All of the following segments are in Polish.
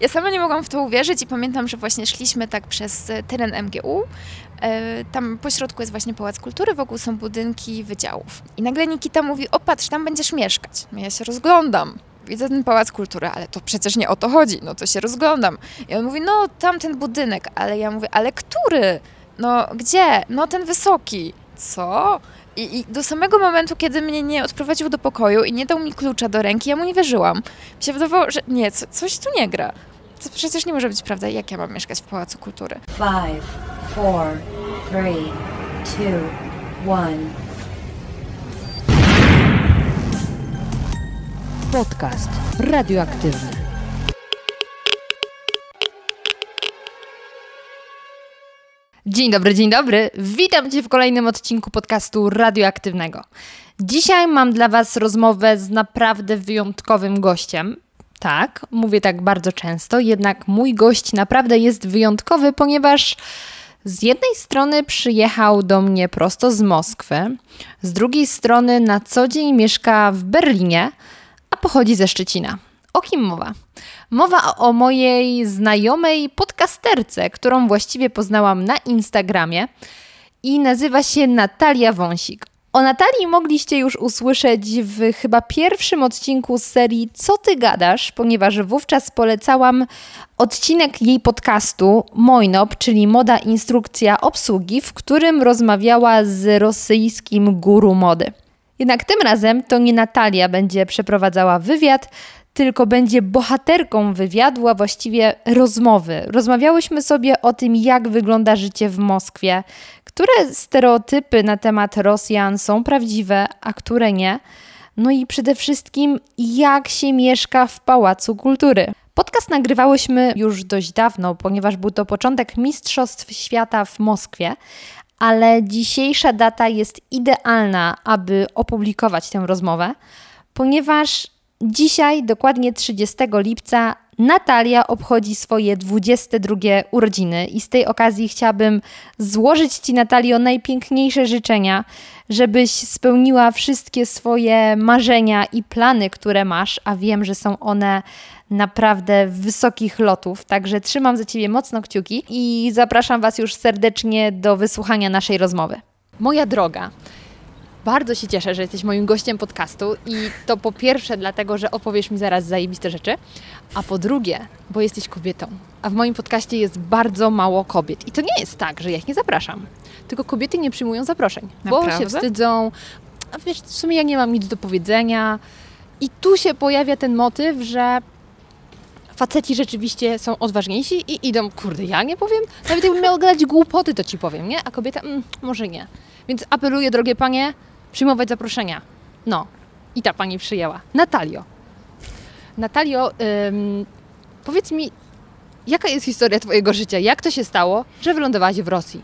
Ja sama nie mogłam w to uwierzyć i pamiętam, że właśnie szliśmy tak przez e, teren MGU. E, tam po środku jest właśnie Pałac Kultury, wokół są budynki wydziałów. I nagle Nikita mówi, o patrz, tam będziesz mieszkać. No ja się rozglądam. Widzę ten Pałac Kultury, ale to przecież nie o to chodzi, no to się rozglądam. I on mówi, no tamten budynek, ale ja mówię, ale który? No gdzie? No ten wysoki. Co? I, I, do samego momentu, kiedy mnie nie odprowadził do pokoju i nie dał mi klucza do ręki, ja mu nie wierzyłam. Mi się wydawało, że nie, co, coś tu nie gra. To przecież nie może być prawda, jak ja mam mieszkać w Pałacu Kultury. Five, four, three, two, one. Podcast radioaktywny. Dzień dobry, dzień dobry. Witam Cię w kolejnym odcinku podcastu radioaktywnego. Dzisiaj mam dla Was rozmowę z naprawdę wyjątkowym gościem. Tak, mówię tak bardzo często, jednak mój gość naprawdę jest wyjątkowy, ponieważ z jednej strony przyjechał do mnie prosto z Moskwy, z drugiej strony na co dzień mieszka w Berlinie, a pochodzi ze Szczecina. O kim mowa? Mowa o mojej znajomej podcasterce, którą właściwie poznałam na Instagramie i nazywa się Natalia Wąsik. O Natalii mogliście już usłyszeć w chyba pierwszym odcinku z serii Co ty gadasz, ponieważ wówczas polecałam odcinek jej podcastu Mojnop, czyli moda instrukcja obsługi, w którym rozmawiała z rosyjskim guru mody. Jednak tym razem to nie Natalia będzie przeprowadzała wywiad, tylko będzie bohaterką wywiadu, a właściwie rozmowy. Rozmawiałyśmy sobie o tym, jak wygląda życie w Moskwie, które stereotypy na temat Rosjan są prawdziwe, a które nie. No i przede wszystkim, jak się mieszka w Pałacu Kultury. Podcast nagrywałyśmy już dość dawno, ponieważ był to początek Mistrzostw Świata w Moskwie, ale dzisiejsza data jest idealna, aby opublikować tę rozmowę, ponieważ Dzisiaj, dokładnie 30 lipca, Natalia obchodzi swoje 22 urodziny i z tej okazji chciałabym złożyć Ci, Natalio, najpiękniejsze życzenia, żebyś spełniła wszystkie swoje marzenia i plany, które masz, a wiem, że są one naprawdę wysokich lotów, także trzymam za Ciebie mocno kciuki i zapraszam Was już serdecznie do wysłuchania naszej rozmowy. Moja droga, bardzo się cieszę, że jesteś moim gościem podcastu i to po pierwsze dlatego, że opowiesz mi zaraz zajebiste rzeczy, a po drugie, bo jesteś kobietą. A w moim podcaście jest bardzo mało kobiet. I to nie jest tak, że ja ich nie zapraszam. Tylko kobiety nie przyjmują zaproszeń, Naprawdę? bo się wstydzą. A wiesz, w sumie ja nie mam nic do powiedzenia. I tu się pojawia ten motyw, że faceci rzeczywiście są odważniejsi i idą, kurde, ja nie powiem, nawet jakbym miał gadać głupoty, to ci powiem, nie? A kobieta, mm, może nie. Więc apeluję, drogie panie, przyjmować zaproszenia. No, i ta pani przyjęła. Natalio. Natalio, ym, powiedz mi, jaka jest historia Twojego życia? Jak to się stało, że wylądowałaś w Rosji?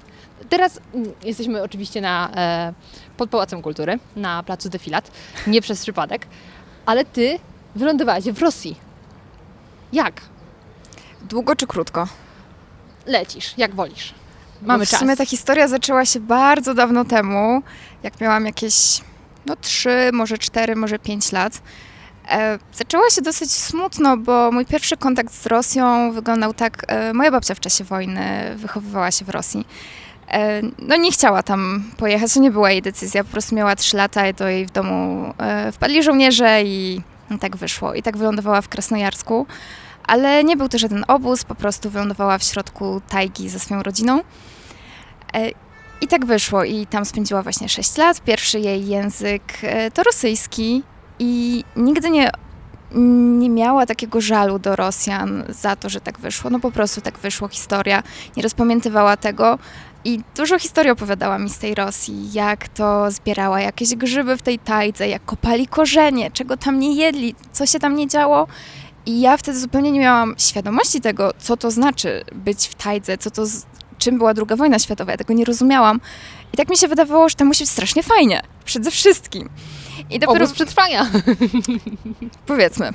Teraz mm, jesteśmy oczywiście na, e, pod Pałacem Kultury, na placu Defilat, nie przez przypadek, ale Ty wylądowałaś w Rosji. Jak? Długo czy krótko? Lecisz, jak wolisz. Mamy w czas. W sumie ta historia zaczęła się bardzo dawno temu, jak miałam jakieś no trzy, może cztery, może pięć lat. E, zaczęła się dosyć smutno, bo mój pierwszy kontakt z Rosją wyglądał tak. E, moja babcia w czasie wojny wychowywała się w Rosji. E, no nie chciała tam pojechać, to nie była jej decyzja, po prostu miała trzy lata i do jej w domu e, wpadli żołnierze i tak wyszło. I tak wylądowała w Krasnojarsku. Ale nie był to żaden obóz, po prostu wylądowała w środku tajgi ze swoją rodziną. I tak wyszło i tam spędziła właśnie 6 lat. Pierwszy jej język e, to rosyjski i nigdy nie, nie miała takiego żalu do Rosjan za to, że tak wyszło. No po prostu tak wyszło, historia. Nie rozpamiętywała tego. I dużo historii opowiadała mi z tej Rosji, jak to zbierała jakieś grzyby w tej tajdze, jak kopali korzenie, czego tam nie jedli, co się tam nie działo. I ja wtedy zupełnie nie miałam świadomości tego, co to znaczy być w tajdze, co to, czym była druga wojna światowa. Ja tego nie rozumiałam. I tak mi się wydawało, że to musi być strasznie fajnie. Przede wszystkim. I dopiero... Obóz przetrwania. Powiedzmy.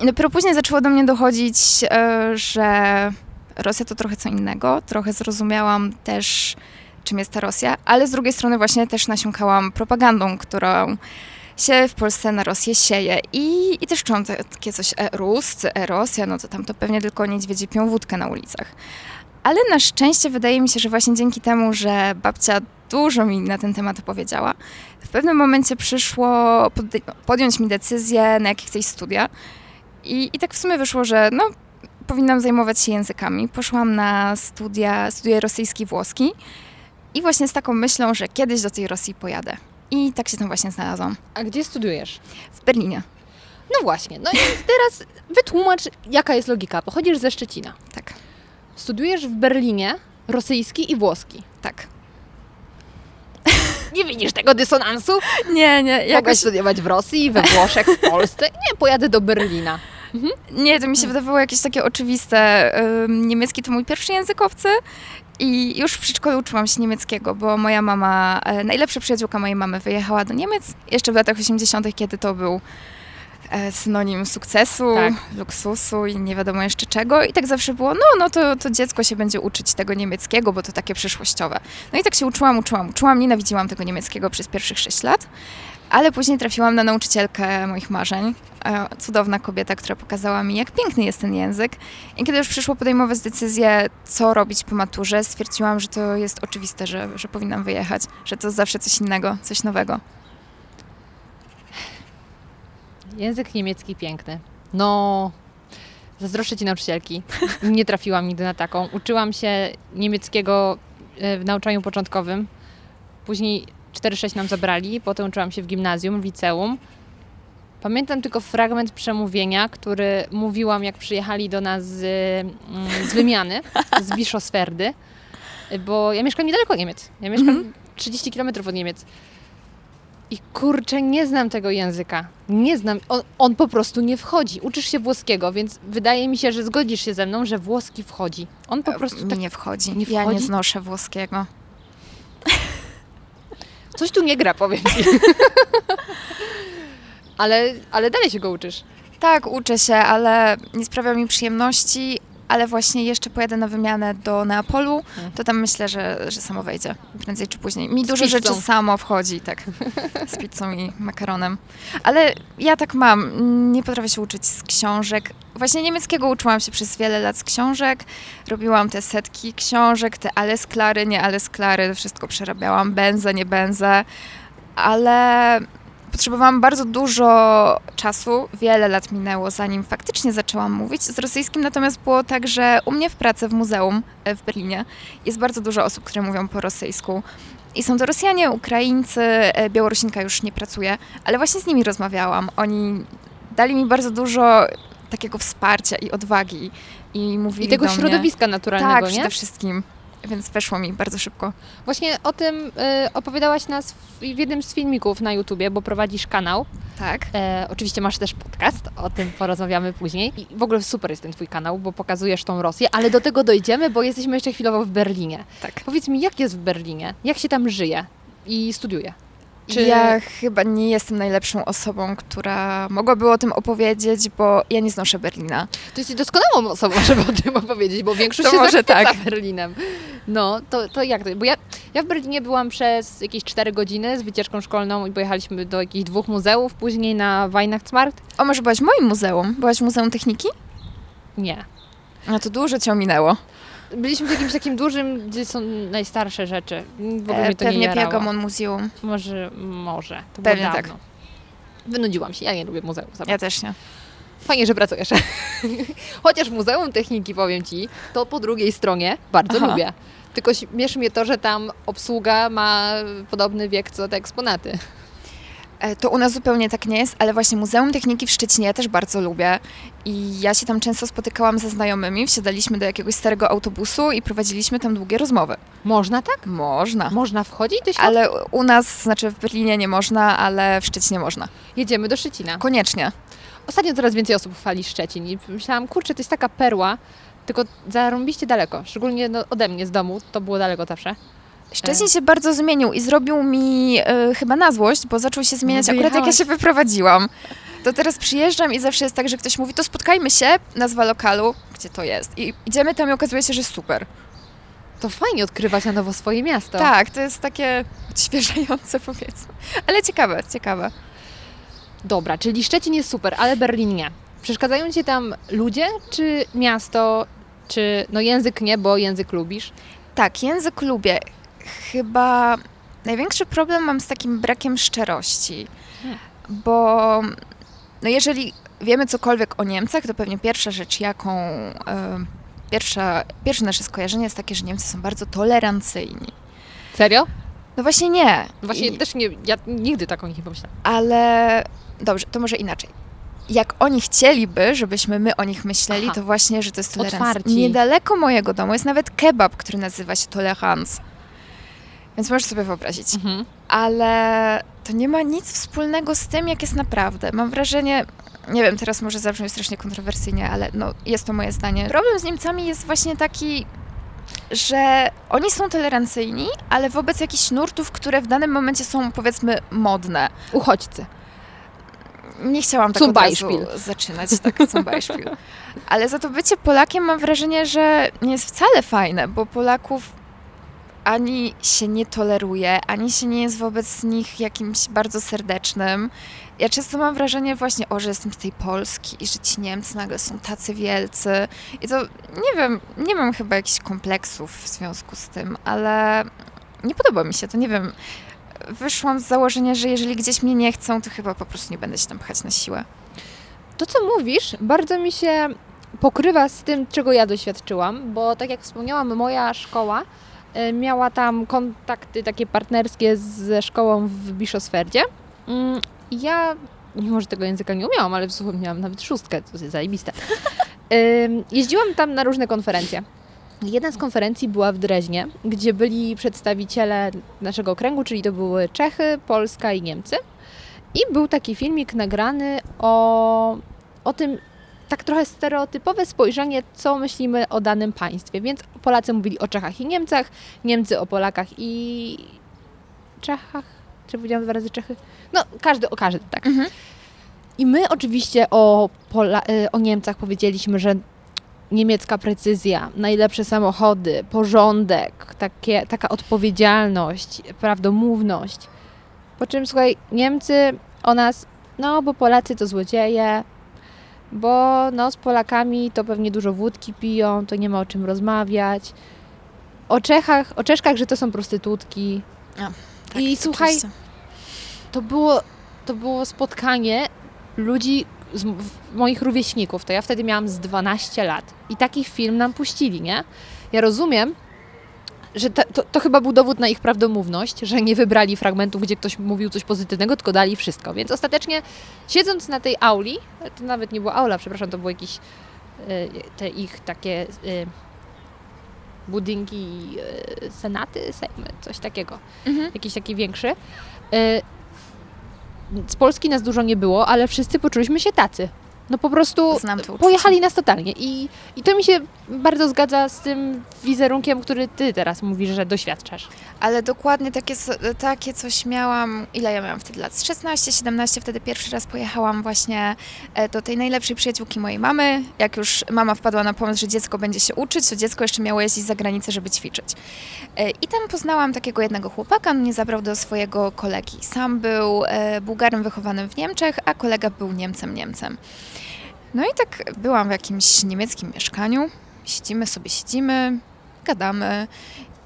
I dopiero później zaczęło do mnie dochodzić, e, że Rosja to trochę co innego. Trochę zrozumiałam też, czym jest ta Rosja, ale z drugiej strony właśnie też nasiąkałam propagandą, którą się w Polsce na Rosję sieje. I, i też czułam takie coś e, Rus, e, Rosja, no to tam to pewnie tylko niedźwiedzi piją wódkę na ulicach. Ale na szczęście wydaje mi się, że właśnie dzięki temu, że babcia dużo mi na ten temat opowiedziała, w pewnym momencie przyszło pod- podjąć mi decyzję, na jakie chcę studia. I, I tak w sumie wyszło, że no, powinnam zajmować się językami. Poszłam na studia, studia rosyjski, włoski i właśnie z taką myślą, że kiedyś do tej Rosji pojadę. I tak się tam właśnie znalazłam. A gdzie studiujesz? W Berlinie, No właśnie, no i teraz wytłumacz, jaka jest logika. Pochodzisz ze Szczecina. tak, Studiujesz w Berlinie rosyjski i włoski. tak. Nie widzisz tego dysonansu? Nie, nie, jakoś, studiować w Rosji, we Włoszech, w Polsce. Nie, pojadę do Berlina. nie, to mi się wydawało jakieś takie oczywiste. Niemiecki to mój pierwszy język obcy i już w przedszkolu uczyłam się niemieckiego, bo moja mama, e, najlepsza przyjaciółka mojej mamy wyjechała do Niemiec jeszcze w latach 80., kiedy to był synonim sukcesu, Tak. luksusu i nie wiadomo jeszcze czego. I tak zawsze było, no, no to, to dziecko się będzie uczyć tego niemieckiego, bo to takie przyszłościowe. No i tak się uczyłam, uczyłam, uczyłam, nienawidziłam tego niemieckiego przez pierwszych sześć lat. Ale później trafiłam na nauczycielkę moich marzeń. E, Cudowna kobieta, która pokazała mi, jak piękny jest ten język. I kiedy już przyszło podejmować decyzję, co robić po maturze, stwierdziłam, że to jest oczywiste, że, że powinnam wyjechać, że to zawsze coś innego, coś nowego. Język niemiecki piękny. No, zazdroszczę ci nauczycielki. Nie trafiłam nigdy na taką. Uczyłam się niemieckiego e, w nauczaniu początkowym. Później 4-6 nam zabrali, potem uczyłam się w gimnazjum, w liceum. Pamiętam tylko fragment przemówienia, który mówiłam, jak przyjechali do nas z, mm, z wymiany, z Bischofswerdy, bo ja mieszkam niedaleko Niemiec. Ja mieszkam 30 km od Niemiec. I kurczę, nie znam tego języka. Nie znam. On, on po prostu nie wchodzi. Uczysz się włoskiego, więc wydaje mi się, że zgodzisz się ze mną, że włoski wchodzi. On po prostu mi tak, nie wchodzi. nie Ja nie wchodzi? znoszę włoskiego. coś tu nie gra, powiem ci. ale, ale dalej się go uczysz. Tak, uczę się, ale nie sprawia mi przyjemności, ale właśnie jeszcze pojadę na wymianę do Neapolu, to tam myślę, że, że samo wejdzie, prędzej czy później. Mi dużo rzeczy samo wchodzi, tak, z pizzą i makaronem. Ale ja tak mam, nie potrafię się uczyć z książek. Właśnie niemieckiego uczyłam się przez wiele lat z książek, robiłam te setki książek, te alesklary, nie alesklary, wszystko przerabiałam, benzę, nie benzę, ale potrzebowałam bardzo dużo czasu, wiele lat minęło, zanim faktycznie zaczęłam mówić. Z rosyjskim natomiast było tak, że u mnie w pracy w muzeum e, w Berlinie jest bardzo dużo osób, które mówią po rosyjsku. I są to Rosjanie, Ukraińcy, e, Białorusinka już nie pracuje, ale właśnie z nimi rozmawiałam. Oni dali mi bardzo dużo takiego wsparcia i odwagi i mówili I tego środowiska naturalnego, Tak, nie? przede wszystkim. Więc weszło mi bardzo szybko. Właśnie o tym y, opowiadałaś nas w, w jednym z filmików na YouTubie, bo prowadzisz kanał. Tak. E, oczywiście masz też podcast, o tym porozmawiamy później. I w ogóle super jest ten twój kanał, bo pokazujesz tą Rosję, ale do tego dojdziemy, bo jesteśmy jeszcze chwilowo w Berlinie. Tak. Powiedz mi, jak jest w Berlinie? Jak się tam żyje i studiuje? Czy- Ja chyba nie jestem najlepszą osobą, która mogłaby o tym opowiedzieć, bo ja nie znoszę Berlina. To jesteś doskonałą osobą, żeby o tym opowiedzieć, bo większość To się może tak. Berlinem. No, to, to jak to? Bo ja, ja w Berlinie byłam przez jakieś 4 godziny z wycieczką szkolną i pojechaliśmy do jakichś dwóch muzeów, później na Weihnachtsmarkt. O, może byłaś w moim muzeum? Byłaś w Muzeum Techniki? Nie. No to dużo cię ominęło. Byliśmy w jakimś takim dużym, gdzie są najstarsze rzeczy. W ogóle E, to nie pewnie jarało. Pergamon Museum. Może, może. To Pewnie tak. Wynudziłam się, ja nie lubię muzeum. Ja też nie. Fajnie, że pracujesz. Chociaż Muzeum Techniki, powiem Ci, to po drugiej stronie bardzo Aha. lubię. Tylko śmieszy mnie to, że tam obsługa ma podobny wiek co te eksponaty. E, To u nas zupełnie tak nie jest, ale właśnie Muzeum Techniki w Szczecinie ja też bardzo lubię. I ja się tam często spotykałam ze znajomymi, wsiadaliśmy do jakiegoś starego autobusu i prowadziliśmy tam długie rozmowy. Można tak? Można. Można wchodzić do środka? Ale u nas, znaczy w Berlinie nie można, ale w Szczecinie można. Jedziemy do Szczecina. Koniecznie. Ostatnio coraz więcej osób chwali Szczecin i myślałam, kurczę, to jest taka perła, tylko zarąbiście daleko. Szczególnie no, ode mnie z domu, to było daleko zawsze. Szczecin się bardzo zmienił i zrobił mi e, chyba na złość, bo zaczął się zmieniać akurat jak ja się wyprowadziłam. To teraz przyjeżdżam i zawsze jest tak, że ktoś mówi, to spotkajmy się, nazwa lokalu, gdzie to jest. I idziemy tam i okazuje się, że super. To fajnie odkrywać na nowo swoje miasto. Tak, to jest takie odświeżające powiedzmy. Ale ciekawe, ciekawe. Dobra, czyli Szczecin jest super, ale Berlin nie. Przeszkadzają Ci tam ludzie, czy miasto, czy no język nie, bo język lubisz? Tak, język lubię. Chyba największy problem mam z takim brakiem szczerości, Hmm. bo no jeżeli wiemy cokolwiek o Niemcach, to pewnie pierwsza rzecz, jaką. E, pierwsza, pierwsze nasze skojarzenie jest takie, że Niemcy są bardzo tolerancyjni. Serio? No właśnie nie. Właśnie I- też nie, ja nigdy tak o nich nie pomyślałam. Ale dobrze, to może inaczej. Jak oni chcieliby, żebyśmy my o nich myśleli, Aha. to właśnie, że to jest tolerancja. Niedaleko mojego domu jest nawet kebab, który nazywa się tolerance. Więc możesz sobie wyobrazić. Mhm. Ale to nie ma nic wspólnego z tym, jak jest naprawdę. Mam wrażenie, nie wiem, teraz może zabrzmi strasznie kontrowersyjnie, ale no, jest to moje zdanie. Problem z Niemcami jest właśnie taki, że oni są tolerancyjni, ale wobec jakichś nurtów, które w danym momencie są powiedzmy modne. Uchodźcy. Nie chciałam tak Zum od razu zaczynać, tak, zum Beispiel. Ale za to bycie Polakiem mam wrażenie, że nie jest wcale fajne, bo Polaków ani się nie toleruje, ani się nie jest wobec nich jakimś bardzo serdecznym. Ja często mam wrażenie właśnie, o, że jestem z tej Polski i że ci Niemcy nagle są tacy wielcy. I to, nie wiem, nie mam chyba jakichś kompleksów w związku z tym, ale nie podoba mi się to, nie wiem. Wyszłam z założenia, że jeżeli gdzieś mnie nie chcą, to chyba po prostu nie będę się tam pchać na siłę. To, co mówisz, bardzo mi się pokrywa z tym, czego ja doświadczyłam, bo tak jak wspomniałam, moja szkoła miała tam kontakty takie partnerskie ze szkołą w Biszosferdzie. Mm, Ja, mimo że tego języka nie umiałam, ale w sumie miałam nawet szóstkę, to jest zajebiste. Jeździłam tam na różne konferencje. Jedna z konferencji była w Dreźnie, gdzie byli przedstawiciele naszego kręgu, czyli to były Czechy, Polska i Niemcy. I był taki filmik nagrany o, o tym, tak trochę stereotypowe spojrzenie, co myślimy o danym państwie. Więc Polacy mówili o Czechach i Niemcach, Niemcy o Polakach i Czechach. Czy powiedziałam dwa razy Czechy? No, każdy o każdym, tak. Mhm. I my oczywiście o, Pola- y, o Niemcach powiedzieliśmy, że niemiecka precyzja, najlepsze samochody, porządek, takie, taka odpowiedzialność, prawdomówność. Po czym, słuchaj, Niemcy o nas, no bo Polacy to złodzieje, bo no z Polakami to pewnie dużo wódki piją, to nie ma o czym rozmawiać. O Czechach, o Czeszkach, że to są prostytutki. Tak, I słuchaj, oczywiście. to było, to było spotkanie ludzi, z, moich rówieśników. To ja wtedy miałam z 12 lat. I taki film nam puścili, nie? Ja rozumiem, że to, to, to chyba był dowód na ich prawdomówność, że nie wybrali fragmentów, gdzie ktoś mówił coś pozytywnego, tylko dali wszystko. Więc ostatecznie, siedząc na tej auli, to nawet nie była aula, przepraszam, to były jakieś y, te ich takie y, budynki, y, senaty, sejmy, coś takiego Mhm. jakiś taki większy. Z Polski nas dużo nie było, ale wszyscy poczuliśmy się tacy. No po prostu pojechali nas totalnie. I, I to mi się bardzo zgadza z tym wizerunkiem, który ty teraz mówisz, że doświadczasz. Ale dokładnie takie, takie coś miałam, ile ja miałam wtedy lat? Z 16, 17, wtedy pierwszy raz pojechałam właśnie e, do tej najlepszej przyjaciółki mojej mamy. Jak już mama wpadła na pomysł, że dziecko będzie się uczyć, to dziecko jeszcze miało jeździć za granicę, żeby ćwiczyć. E, I tam poznałam takiego jednego chłopaka, on mnie zabrał do swojego kolegi. Sam był e, Bułgarem wychowanym w Niemczech, a kolega był Niemcem, Niemcem. No i tak byłam w jakimś niemieckim mieszkaniu, siedzimy sobie, siedzimy, gadamy.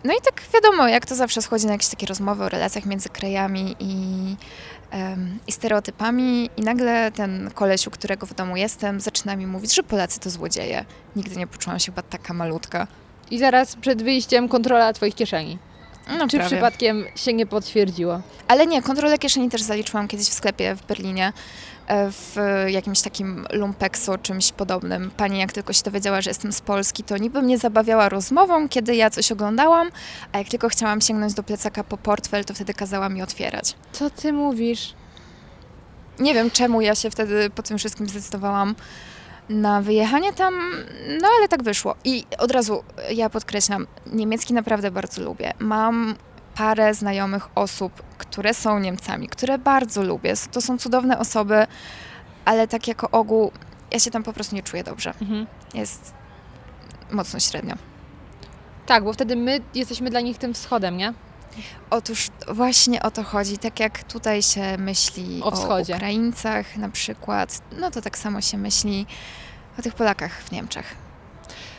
No i tak wiadomo, jak to zawsze schodzi na jakieś takie rozmowy o relacjach między krajami i, em, i stereotypami i nagle ten koleś, u którego w domu jestem, zaczyna mi mówić, że Polacy to złodzieje. Nigdy nie poczułam się chyba taka malutka. I zaraz przed wyjściem kontrola twoich kieszeni. No, Czy prawie. przypadkiem się nie potwierdziło? Ale nie, kontrolę kieszeni też zaliczyłam kiedyś w sklepie w Berlinie, w jakimś takim lumpeksu, czymś podobnym. Pani jak tylko się dowiedziała, że jestem z Polski, to niby mnie zabawiała rozmową, kiedy ja coś oglądałam, a jak tylko chciałam sięgnąć do plecaka po portfel, to wtedy kazała mi otwierać. Co ty mówisz? Nie wiem, czemu ja się wtedy po tym wszystkim zdecydowałam na wyjechanie tam, no ale tak wyszło. I od razu ja podkreślam, niemiecki naprawdę bardzo lubię. Mam parę znajomych osób, które są Niemcami, które bardzo lubię. To są cudowne osoby, ale tak jako ogół ja się tam po prostu nie czuję dobrze. Mhm. Jest mocno średnio. Tak, bo wtedy my jesteśmy dla nich tym wschodem, nie? Otóż właśnie o to chodzi. Tak jak tutaj się myśli O wschodzie. Ukraińcach na przykład, no to tak samo się myśli o tych Polakach w Niemczech.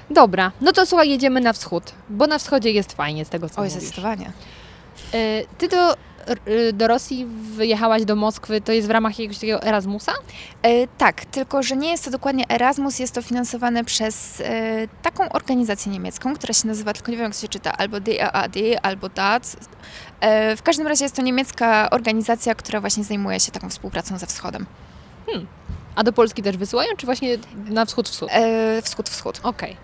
Dobra, no to słuchaj, jedziemy na wschód, bo na wschodzie jest fajnie z tego, co Oj, mówisz. zdecydowanie. Y, Ty do, y, do Rosji wyjechałaś do Moskwy, to jest w ramach jakiegoś takiego Erasmusa? E, tak, tylko że nie jest to dokładnie Erasmus, jest to finansowane przez e, taką organizację niemiecką, która się nazywa, tylko nie wiem jak to się czyta, albo DAAD, albo DAC. E, w każdym razie jest to niemiecka organizacja, która właśnie zajmuje się taką współpracą ze wschodem. A do Polski też wysyłają, czy właśnie na wschód-wschód? E, wschód, wschód. Okej.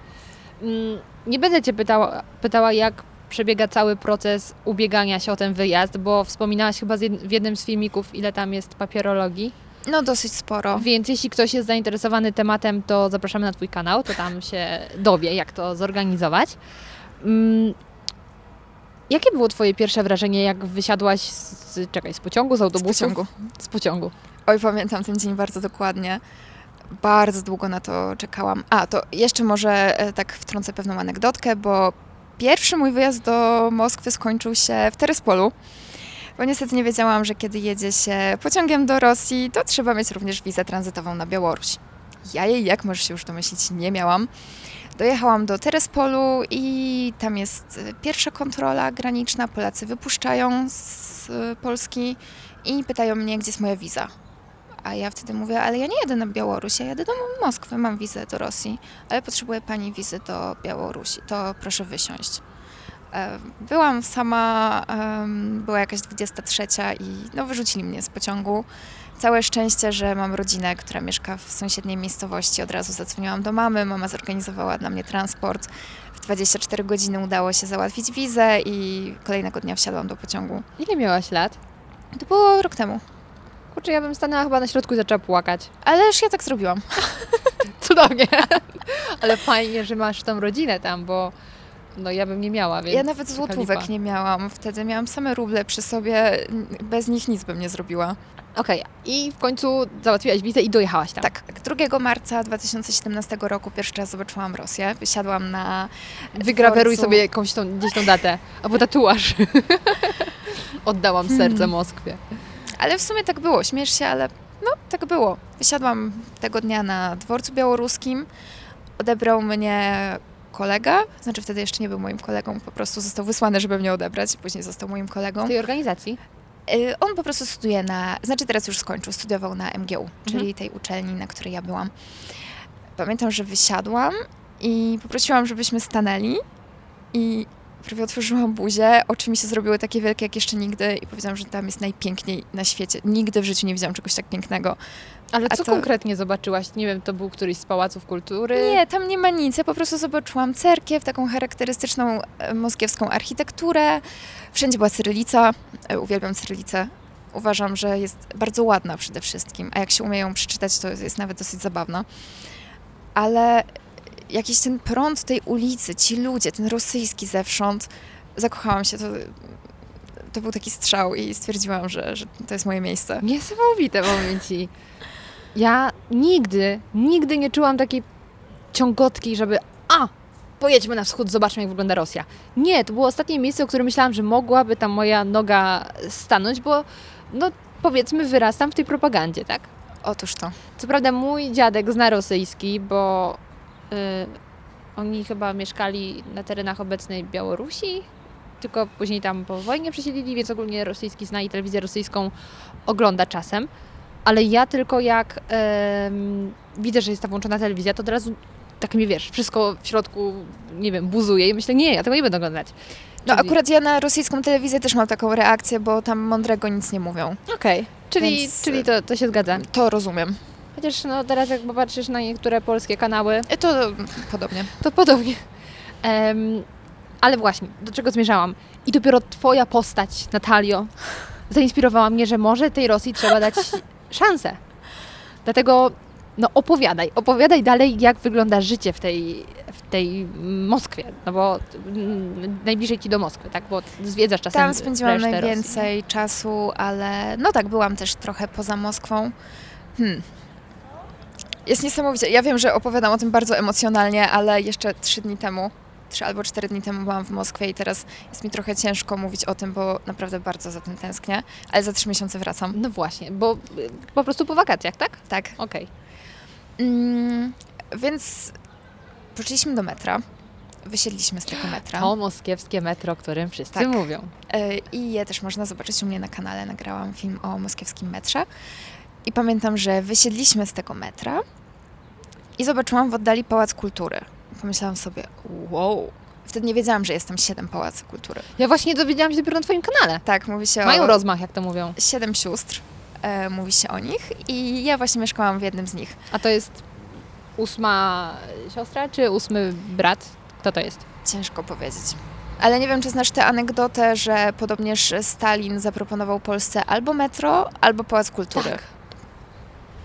Mm, Nie będę Cię pytała, pytała, jak przebiega cały proces ubiegania się o ten wyjazd, bo wspominałaś chyba z w jednym z filmików, ile tam jest papierologii. No dosyć sporo. Więc jeśli ktoś jest zainteresowany tematem, to zapraszamy na Twój kanał, to tam się dowie, jak to zorganizować. Mm, Jakie było Twoje pierwsze wrażenie, jak wysiadłaś z, czekaj, z pociągu, z Z autobusu? pociągu. Z pociągu. Oj, pamiętam ten dzień bardzo dokładnie. Bardzo długo na to czekałam. A, to jeszcze może e, tak wtrącę pewną anegdotkę, bo pierwszy mój wyjazd do Moskwy skończył się w Terespolu. Bo niestety nie wiedziałam, że kiedy jedzie się pociągiem do Rosji, to trzeba mieć również wizę tranzytową na Białoruś. Ja jej, jak możesz się już domyślić, nie miałam. Dojechałam do Terespolu i tam jest e, pierwsza kontrola graniczna. Polacy wypuszczają z e, Polski i pytają mnie, gdzie jest moja wiza. A ja wtedy mówię, ale ja nie jadę na Białoruś, ja jadę do Moskwy, mam wizę do Rosji, ale potrzebuję pani wizy do Białorusi, to proszę wysiąść. E, Byłam sama, była jakaś 23 i no, wyrzucili mnie z pociągu. Całe szczęście, że mam rodzinę, która mieszka w sąsiedniej miejscowości. Od razu zadzwoniłam do mamy, mama zorganizowała dla mnie transport. W 24 godziny udało się załatwić wizę i kolejnego dnia wsiadłam do pociągu. Ile miałaś lat? To było rok temu. Kurczę, ja bym stanęła chyba na środku i zaczęła płakać. Ależ ja tak zrobiłam. Cudownie. Ale fajnie, że masz tą rodzinę tam, bo no ja bym nie miała, więc Ja nawet złotówek nie miałam. Wtedy miałam same ruble przy sobie. Bez nich nic bym nie zrobiła. Okej, i w końcu załatwiłaś wizę i dojechałaś tam. Tak, 2 marca 2017 roku pierwszy raz zobaczyłam Rosję. Wysiadłam na Wygraweruj dworcu- sobie jakąś tą, gdzieś tą datę, albo tatuaż. Oddałam serce Moskwie. Ale w sumie tak było, śmiesz się, ale no tak było. Wysiadłam tego dnia na dworcu białoruskim. Odebrał mnie kolega, znaczy wtedy jeszcze nie był moim kolegą, po prostu został wysłany, żeby mnie odebrać, później został moim kolegą. Z tej organizacji? Y, On po prostu studiuje na, znaczy teraz już skończył, studiował na MGU, czyli tej uczelni, na której ja byłam. Pamiętam, że wysiadłam i poprosiłam, żebyśmy stanęli i prawie otworzyłam buzię, oczy mi się zrobiły takie wielkie jak jeszcze nigdy i powiedziałam, że tam jest najpiękniej na świecie. Nigdy w życiu nie widziałam czegoś tak pięknego. Ale A co to- konkretnie zobaczyłaś? Nie wiem, to był któryś z pałaców kultury? Nie, tam nie ma nic. Ja po prostu zobaczyłam cerkiew, taką charakterystyczną e, moskiewską architekturę. Wszędzie była cyrylica. E, Uwielbiam cyrylicę. Uważam, że jest bardzo ładna przede wszystkim, a jak się umie ją przeczytać, to jest nawet dosyć zabawna. Ale jakiś ten prąd tej ulicy, ci ludzie, ten rosyjski zewsząd, zakochałam się. To, to był taki strzał i stwierdziłam, że, że to jest moje miejsce. Niesamowite, powiem Ci. Ja nigdy, nigdy nie czułam takiej ciągotki, żeby a, pojedźmy na wschód, zobaczmy jak wygląda Rosja. Nie, to było ostatnie miejsce, o którym myślałam, że mogłaby tam moja noga stanąć, bo no powiedzmy wyrastam w tej propagandzie, tak? Otóż to. Co prawda mój dziadek zna rosyjski, bo oni chyba mieszkali na terenach obecnej Białorusi, tylko później tam po wojnie przesiedlili, więc ogólnie rosyjski zna i telewizję rosyjską ogląda czasem. Ale ja tylko jak widzę, że jest ta włączona telewizja, to od razu tak mi wiesz, wszystko w środku, nie wiem, buzuje i myślę, nie, ja tego nie będę oglądać. No Czyli- akurat ja na rosyjską telewizję też mam taką reakcję, bo tam mądrego nic nie mówią. Okej, czyli, Więc, czyli to, to się zgadza. To rozumiem. Chociaż no teraz jak popatrzysz na niektóre polskie kanały, E, To podobnie. To podobnie. Em, ale właśnie, do czego zmierzałam? I dopiero Twoja postać, Natalio, zainspirowała mnie, że może tej Rosji trzeba dać szansę. Dlatego no opowiadaj, opowiadaj dalej, jak wygląda życie w tej, w tej Moskwie, no bo mm, najbliżej Ci do Moskwy, tak? Bo zwiedzasz czasem Tam spędziłam najwięcej czasu, ale no tak, byłam też trochę poza Moskwą. Hmm. Jest niesamowicie. Ja wiem, że opowiadam o tym bardzo emocjonalnie, ale jeszcze trzy dni temu, trzy albo cztery dni temu byłam w Moskwie i teraz jest mi trochę ciężko mówić o tym, bo naprawdę bardzo za tym tęsknię, ale za trzy miesiące wracam. No właśnie, bo y, po prostu po wakacjach, tak? Tak. Okej. Mm, więc poszliśmy do metra, wysiedliśmy z tego metra To moskiewskie metro, o którym wszyscy Tak. mówią. E, i je też można zobaczyć u mnie na kanale. Nagrałam film o moskiewskim metrze i pamiętam, że wysiedliśmy z tego metra i zobaczyłam w oddali Pałac Kultury. Pomyślałam sobie, wow. Wtedy nie wiedziałam, że jestem siedem Pałacu Kultury. Ja właśnie dowiedziałam się dopiero na twoim kanale. Tak, mówi się Mają o rozmach, jak to mówią. siedem sióstr, e, mówi się o nich i ja właśnie mieszkałam w jednym z nich. A to jest ósma siostra, czy ósmy brat? Kto to jest? Ciężko powiedzieć. Ale nie wiem, czy znasz tę anegdotę, że podobnież Stalin zaproponował Polsce albo metro, albo Pałac Kultury. Tak.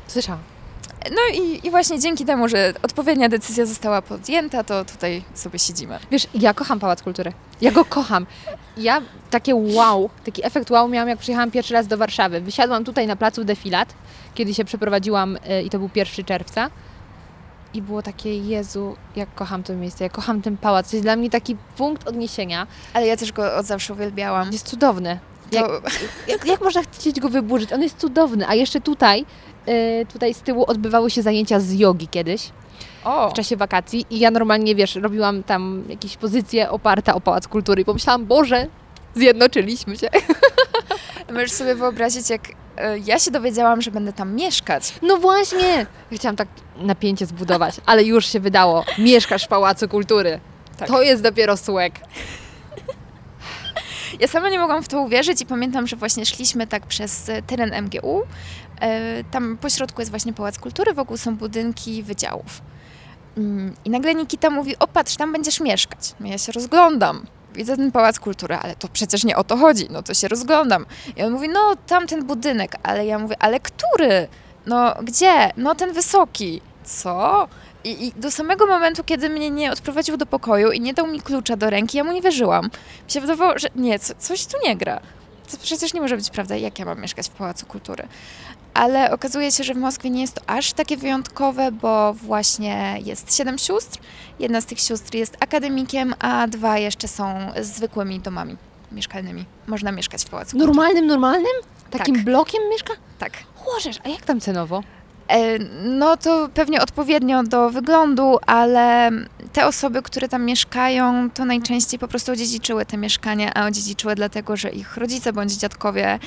Słyszałam. No i, i właśnie dzięki temu, że odpowiednia decyzja została podjęta, to tutaj sobie siedzimy. Wiesz, ja kocham Pałac Kultury. Ja go kocham. Ja takie wow, taki efekt wow miałam, jak przyjechałam pierwszy raz do Warszawy. Wysiadłam tutaj na placu Defilat, kiedy się przeprowadziłam y, i to był 1 czerwca. I było takie, Jezu, jak kocham to miejsce, jak kocham ten pałac. To jest dla mnie taki punkt odniesienia. Ale ja też go od zawsze uwielbiałam. Jest cudowny. Jak, To, jak, jak można chcieć go wyburzyć? On jest cudowny. A jeszcze tutaj, tutaj z tyłu odbywały się zajęcia z jogi kiedyś. o, w czasie wakacji i ja normalnie, wiesz, robiłam tam jakieś pozycje oparte o Pałac Kultury i pomyślałam, Boże, zjednoczyliśmy się. możesz sobie wyobrazić, jak e, ja się dowiedziałam, że będę tam mieszkać. No właśnie! Chciałam tak napięcie zbudować, ale już się wydało. Mieszkasz w Pałacu Kultury. Tak. To jest dopiero słek. Ja sama nie mogłam w to uwierzyć i pamiętam, że właśnie szliśmy tak przez e, teren MGU. E, Tam po środku jest właśnie Pałac Kultury, wokół są budynki wydziałów. Mm, I nagle Nikita mówi, o patrz, tam będziesz mieszkać. No ja się rozglądam. Widzę ten Pałac Kultury, ale to przecież nie o to chodzi. No to się rozglądam. I on mówi, no tamten budynek. Ale ja mówię, ale który? No gdzie? No ten wysoki. Co? I, I do samego momentu, kiedy mnie nie odprowadził do pokoju i nie dał mi klucza do ręki, ja mu nie wierzyłam. Mi się wydawało, że nie, co, coś tu nie gra. To przecież nie może być prawda, jak ja mam mieszkać w Pałacu Kultury. Ale okazuje się, że w Moskwie nie jest to aż takie wyjątkowe, bo właśnie jest siedem sióstr. Jedna z tych sióstr jest akademikiem, a dwa jeszcze są zwykłymi domami mieszkalnymi. Można mieszkać w Pałacu Kultury. Normalnym, normalnym? Takim Tak. blokiem mieszka? Tak. Łożesz, a jak tam cenowo? E, No to pewnie odpowiednio do wyglądu, ale te osoby, które tam mieszkają, to najczęściej po prostu odziedziczyły te mieszkania, a odziedziczyły dlatego, że ich rodzice bądź dziadkowie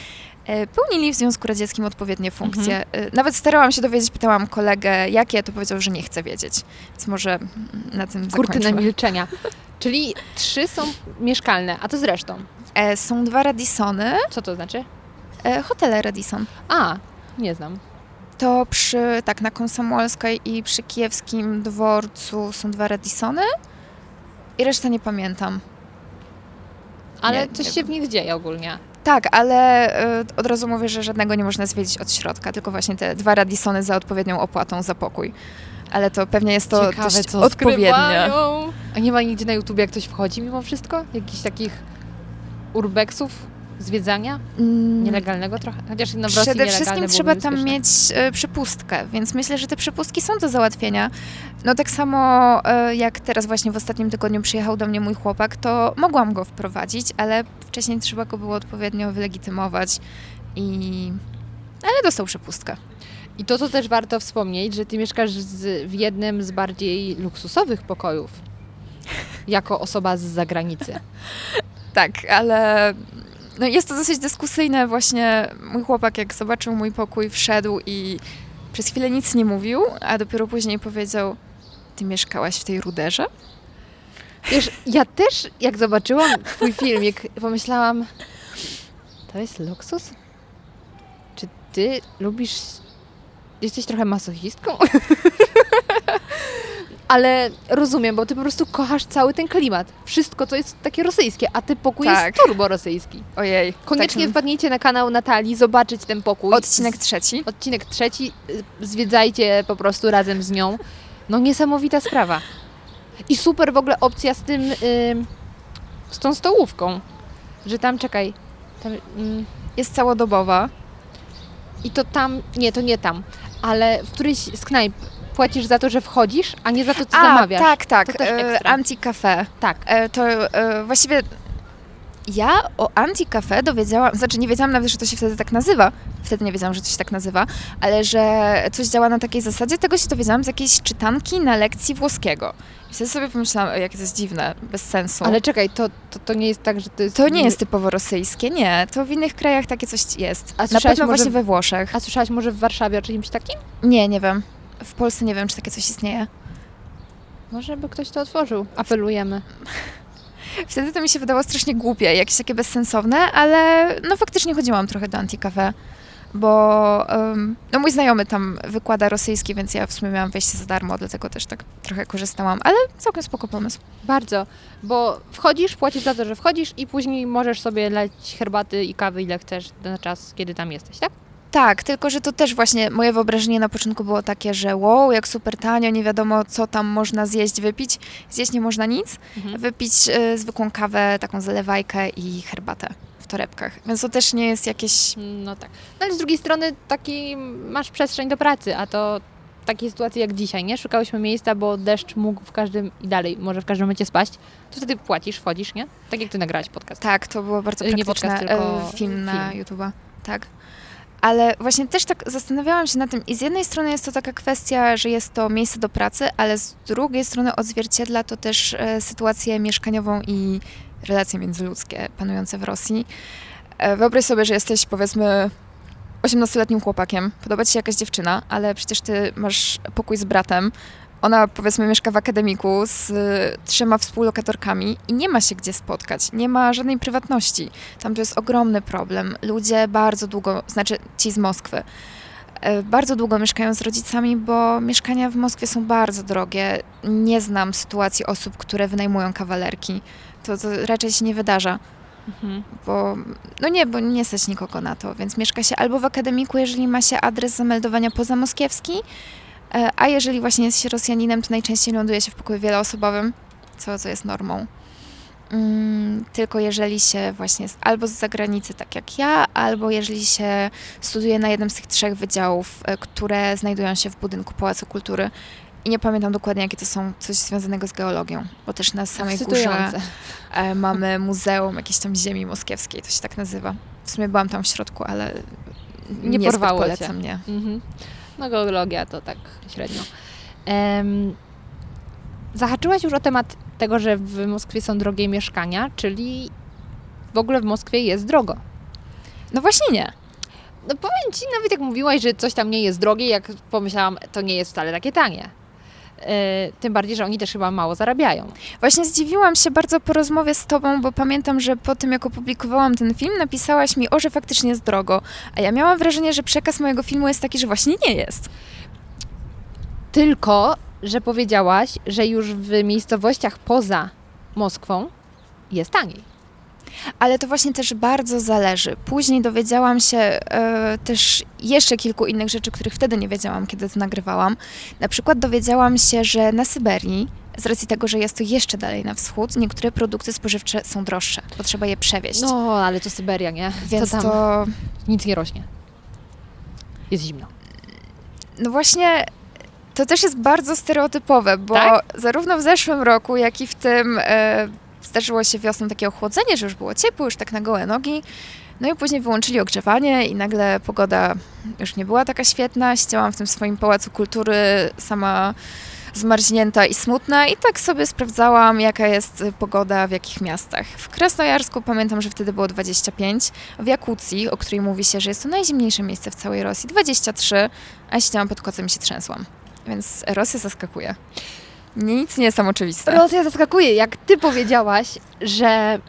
e, pełnili w Związku Radzieckim odpowiednie funkcje. Mhm. E, Nawet starałam się dowiedzieć, pytałam kolegę, jakie, to powiedział, że nie chce wiedzieć. Więc może na tym Kurtyna milczenia. Czyli trzy są mieszkalne, a to zresztą. Są dwa Radissony, Co to znaczy? hotele Radisson. A, nie znam. To przy, tak, na Komsomolskiej i przy Kijewskim dworcu są dwa Radissony i resztę nie pamiętam. Ale Nie, coś nie się w nich dzieje ogólnie. Tak, ale y, od razu mówię, że żadnego nie można zwiedzić od środka, tylko właśnie te dwa Radissony za odpowiednią opłatą za pokój. Ale to pewnie jest to Ciekawe, dość co odpowiednie. skrywają. A nie ma nigdzie na YouTubie, jak ktoś wchodzi mimo wszystko? Jakichś takich urbexów, zwiedzania? Mm, Nielegalnego trochę? Chociaż no w Rosji Przede wszystkim trzeba tam bezpieczne. mieć y, przepustkę, więc myślę, że te przepustki są do załatwienia. No tak samo y, jak teraz właśnie w ostatnim tygodniu przyjechał do mnie mój chłopak, to mogłam go wprowadzić, ale wcześniej trzeba go było odpowiednio wylegitymować i... Ale dostał przepustkę. I to, co też warto wspomnieć, że ty mieszkasz z, w jednym z bardziej luksusowych pokojów. Jako osoba z zagranicy. Tak, ale no jest to dosyć dyskusyjne. Właśnie mój chłopak, jak zobaczył mój pokój, wszedł i przez chwilę nic nie mówił, a dopiero później powiedział: Ty mieszkałaś w tej ruderze? Wiesz, ja też, jak zobaczyłam twój filmik, pomyślałam, to jest luksus? Czy ty lubisz... Jesteś trochę masochistką? Ale rozumiem, bo ty po prostu kochasz cały ten klimat. Wszystko to jest takie rosyjskie, a ty pokój Tak. jest turbo rosyjski. Ojej. Koniecznie tak, wpadnijcie na kanał Natalii, zobaczyć ten pokój. Odcinek trzeci. Odcinek trzeci, y, zwiedzajcie po prostu razem z nią. No niesamowita sprawa. I super w ogóle opcja z tym, ym, z tą stołówką, że tam, czekaj, tam, ym, Jest całodobowa. i to tam, nie, to nie tam, ale w którejś z knajp płacisz za to, że wchodzisz, a nie za to, co A, zamawiasz. tak, tak. To e. Anti-cafe. Tak. E, to e, właściwie ja o anti-cafe dowiedziałam, znaczy nie wiedziałam nawet, że to się wtedy tak nazywa. Wtedy nie wiedziałam, że to się tak nazywa, ale że coś działa na takiej zasadzie, tego się dowiedziałam z jakiejś czytanki na lekcji włoskiego. I wtedy sobie pomyślałam, o, jakie to jest dziwne, bez sensu. Ale czekaj, to, to, to nie jest tak, że to jest... to nie jest typowo rosyjskie, nie. To w innych krajach takie coś jest. A na pewno może- właśnie we Włoszech. A słyszałaś może w Warszawie o czymś takim? Nie, nie wiem. W Polsce nie wiem, czy takie coś istnieje. Może by ktoś to otworzył. Apelujemy. Wtedy to mi się wydało strasznie głupie, jakieś takie bezsensowne, ale no faktycznie chodziłam trochę do Anticafe, bo um, no mój znajomy tam wykłada rosyjski, więc ja w sumie miałam wejście za darmo, dlatego też tak trochę korzystałam, ale całkiem spoko pomysł. Bardzo, bo wchodzisz, płacisz za to, że wchodzisz i później możesz sobie leć herbaty i kawy ile chcesz na czas, kiedy tam jesteś, tak? Tak, tylko że to też właśnie moje wyobrażenie na początku było takie, że wow, jak super tanio, nie wiadomo co tam można zjeść, wypić. Zjeść nie można nic, Mhm. wypić y, zwykłą kawę, taką zalewajkę i herbatę w torebkach. Więc to też nie jest jakieś No tak. No ale z drugiej strony taki masz przestrzeń do pracy, a to takie sytuacje jak dzisiaj, nie? Szukałyśmy miejsca, bo deszcz mógł w każdym i dalej może w każdym momencie spaść. To wtedy płacisz, wchodzisz, nie? Tak jak ty nagrałaś podcast. Tak, to było bardzo Nie praktyczne. podcast, tylko e, film na film. YouTube'a. Tak. Ale właśnie też tak zastanawiałam się nad tym i z jednej strony jest to taka kwestia, że jest to miejsce do pracy, ale z drugiej strony odzwierciedla to też e, sytuację mieszkaniową i relacje międzyludzkie panujące w Rosji. E, wyobraź sobie, że jesteś powiedzmy 18-letnim chłopakiem, podoba ci się jakaś dziewczyna, ale przecież ty masz pokój z bratem, ona powiedzmy mieszka w akademiku z y, trzema współlokatorkami i nie ma się gdzie spotkać, nie ma żadnej prywatności. Tam to jest ogromny problem. Ludzie bardzo długo, znaczy ci z Moskwy, e, bardzo długo mieszkają z rodzicami, bo mieszkania w Moskwie są bardzo drogie. Nie znam sytuacji osób, które wynajmują kawalerki. To, to raczej się nie wydarza Mhm. bo no nie, bo nie stać nikogo na to, więc mieszka się albo w akademiku, jeżeli ma się adres zameldowania pozamoskiewski, a jeżeli właśnie jest się Rosjaninem, to najczęściej ląduje się w pokoju wieloosobowym, co, co jest normą. Mm, tylko jeżeli się właśnie jest albo z zagranicy, tak jak ja, albo jeżeli się studiuje na jednym z tych trzech wydziałów, e, które znajdują się w budynku Pałacu Kultury. I nie pamiętam dokładnie, jakie to są, coś związanego z geologią, bo też na samej górze e, mamy muzeum jakiejś tam ziemi moskiewskiej, to się tak nazywa. W sumie byłam tam w środku, ale Nie niezbyt porwało cię. polecam, nie. Mhm. No geologia to tak średnio. Em, zahaczyłaś już o temat tego, że w Moskwie są drogie mieszkania, czyli w ogóle w Moskwie jest drogo. No właśnie nie. No powiem Ci, nawet jak mówiłaś, że coś tam nie jest drogie, jak pomyślałam, to nie jest wcale takie tanie. E, tym bardziej, że oni też chyba mało zarabiają. Właśnie zdziwiłam się bardzo po rozmowie z tobą, bo pamiętam, że po tym, jak opublikowałam ten film, napisałaś mi, o, że faktycznie jest drogo. A ja miałam wrażenie, że przekaz mojego filmu jest taki, że właśnie nie jest. Tylko, że powiedziałaś, że już w miejscowościach poza Moskwą jest taniej. Ale to właśnie też bardzo zależy. Później dowiedziałam się e, też jeszcze kilku innych rzeczy, których wtedy nie wiedziałam, kiedy to nagrywałam. Na przykład dowiedziałam się, że na Syberii, z racji tego, że jest to jeszcze dalej na wschód, niektóre produkty spożywcze są droższe, bo trzeba je przewieźć. No, ale to Syberia, nie? Więc to tam to, nic nie rośnie. Jest zimno. no właśnie, to też jest bardzo stereotypowe, bo Tak? zarówno w zeszłym roku, jak i w tym e, zdarzyło się wiosną takie ochłodzenie, że już było ciepło, już tak na gołe nogi. No i później wyłączyli ogrzewanie i nagle pogoda już nie była taka świetna. Siedziałam w tym swoim pałacu kultury sama zmarznięta i smutna i tak sobie sprawdzałam, jaka jest pogoda w jakich miastach. W Krasnojarsku pamiętam, że wtedy było 25, w Jakucji, o której mówi się, że jest to najzimniejsze miejsce w całej Rosji, 23, a siedziałam pod kocem i się trzęsłam. Więc Rosja zaskakuje. Nic nie jest tam oczywiste. Rosja zaskakuje, jak ty powiedziałaś, że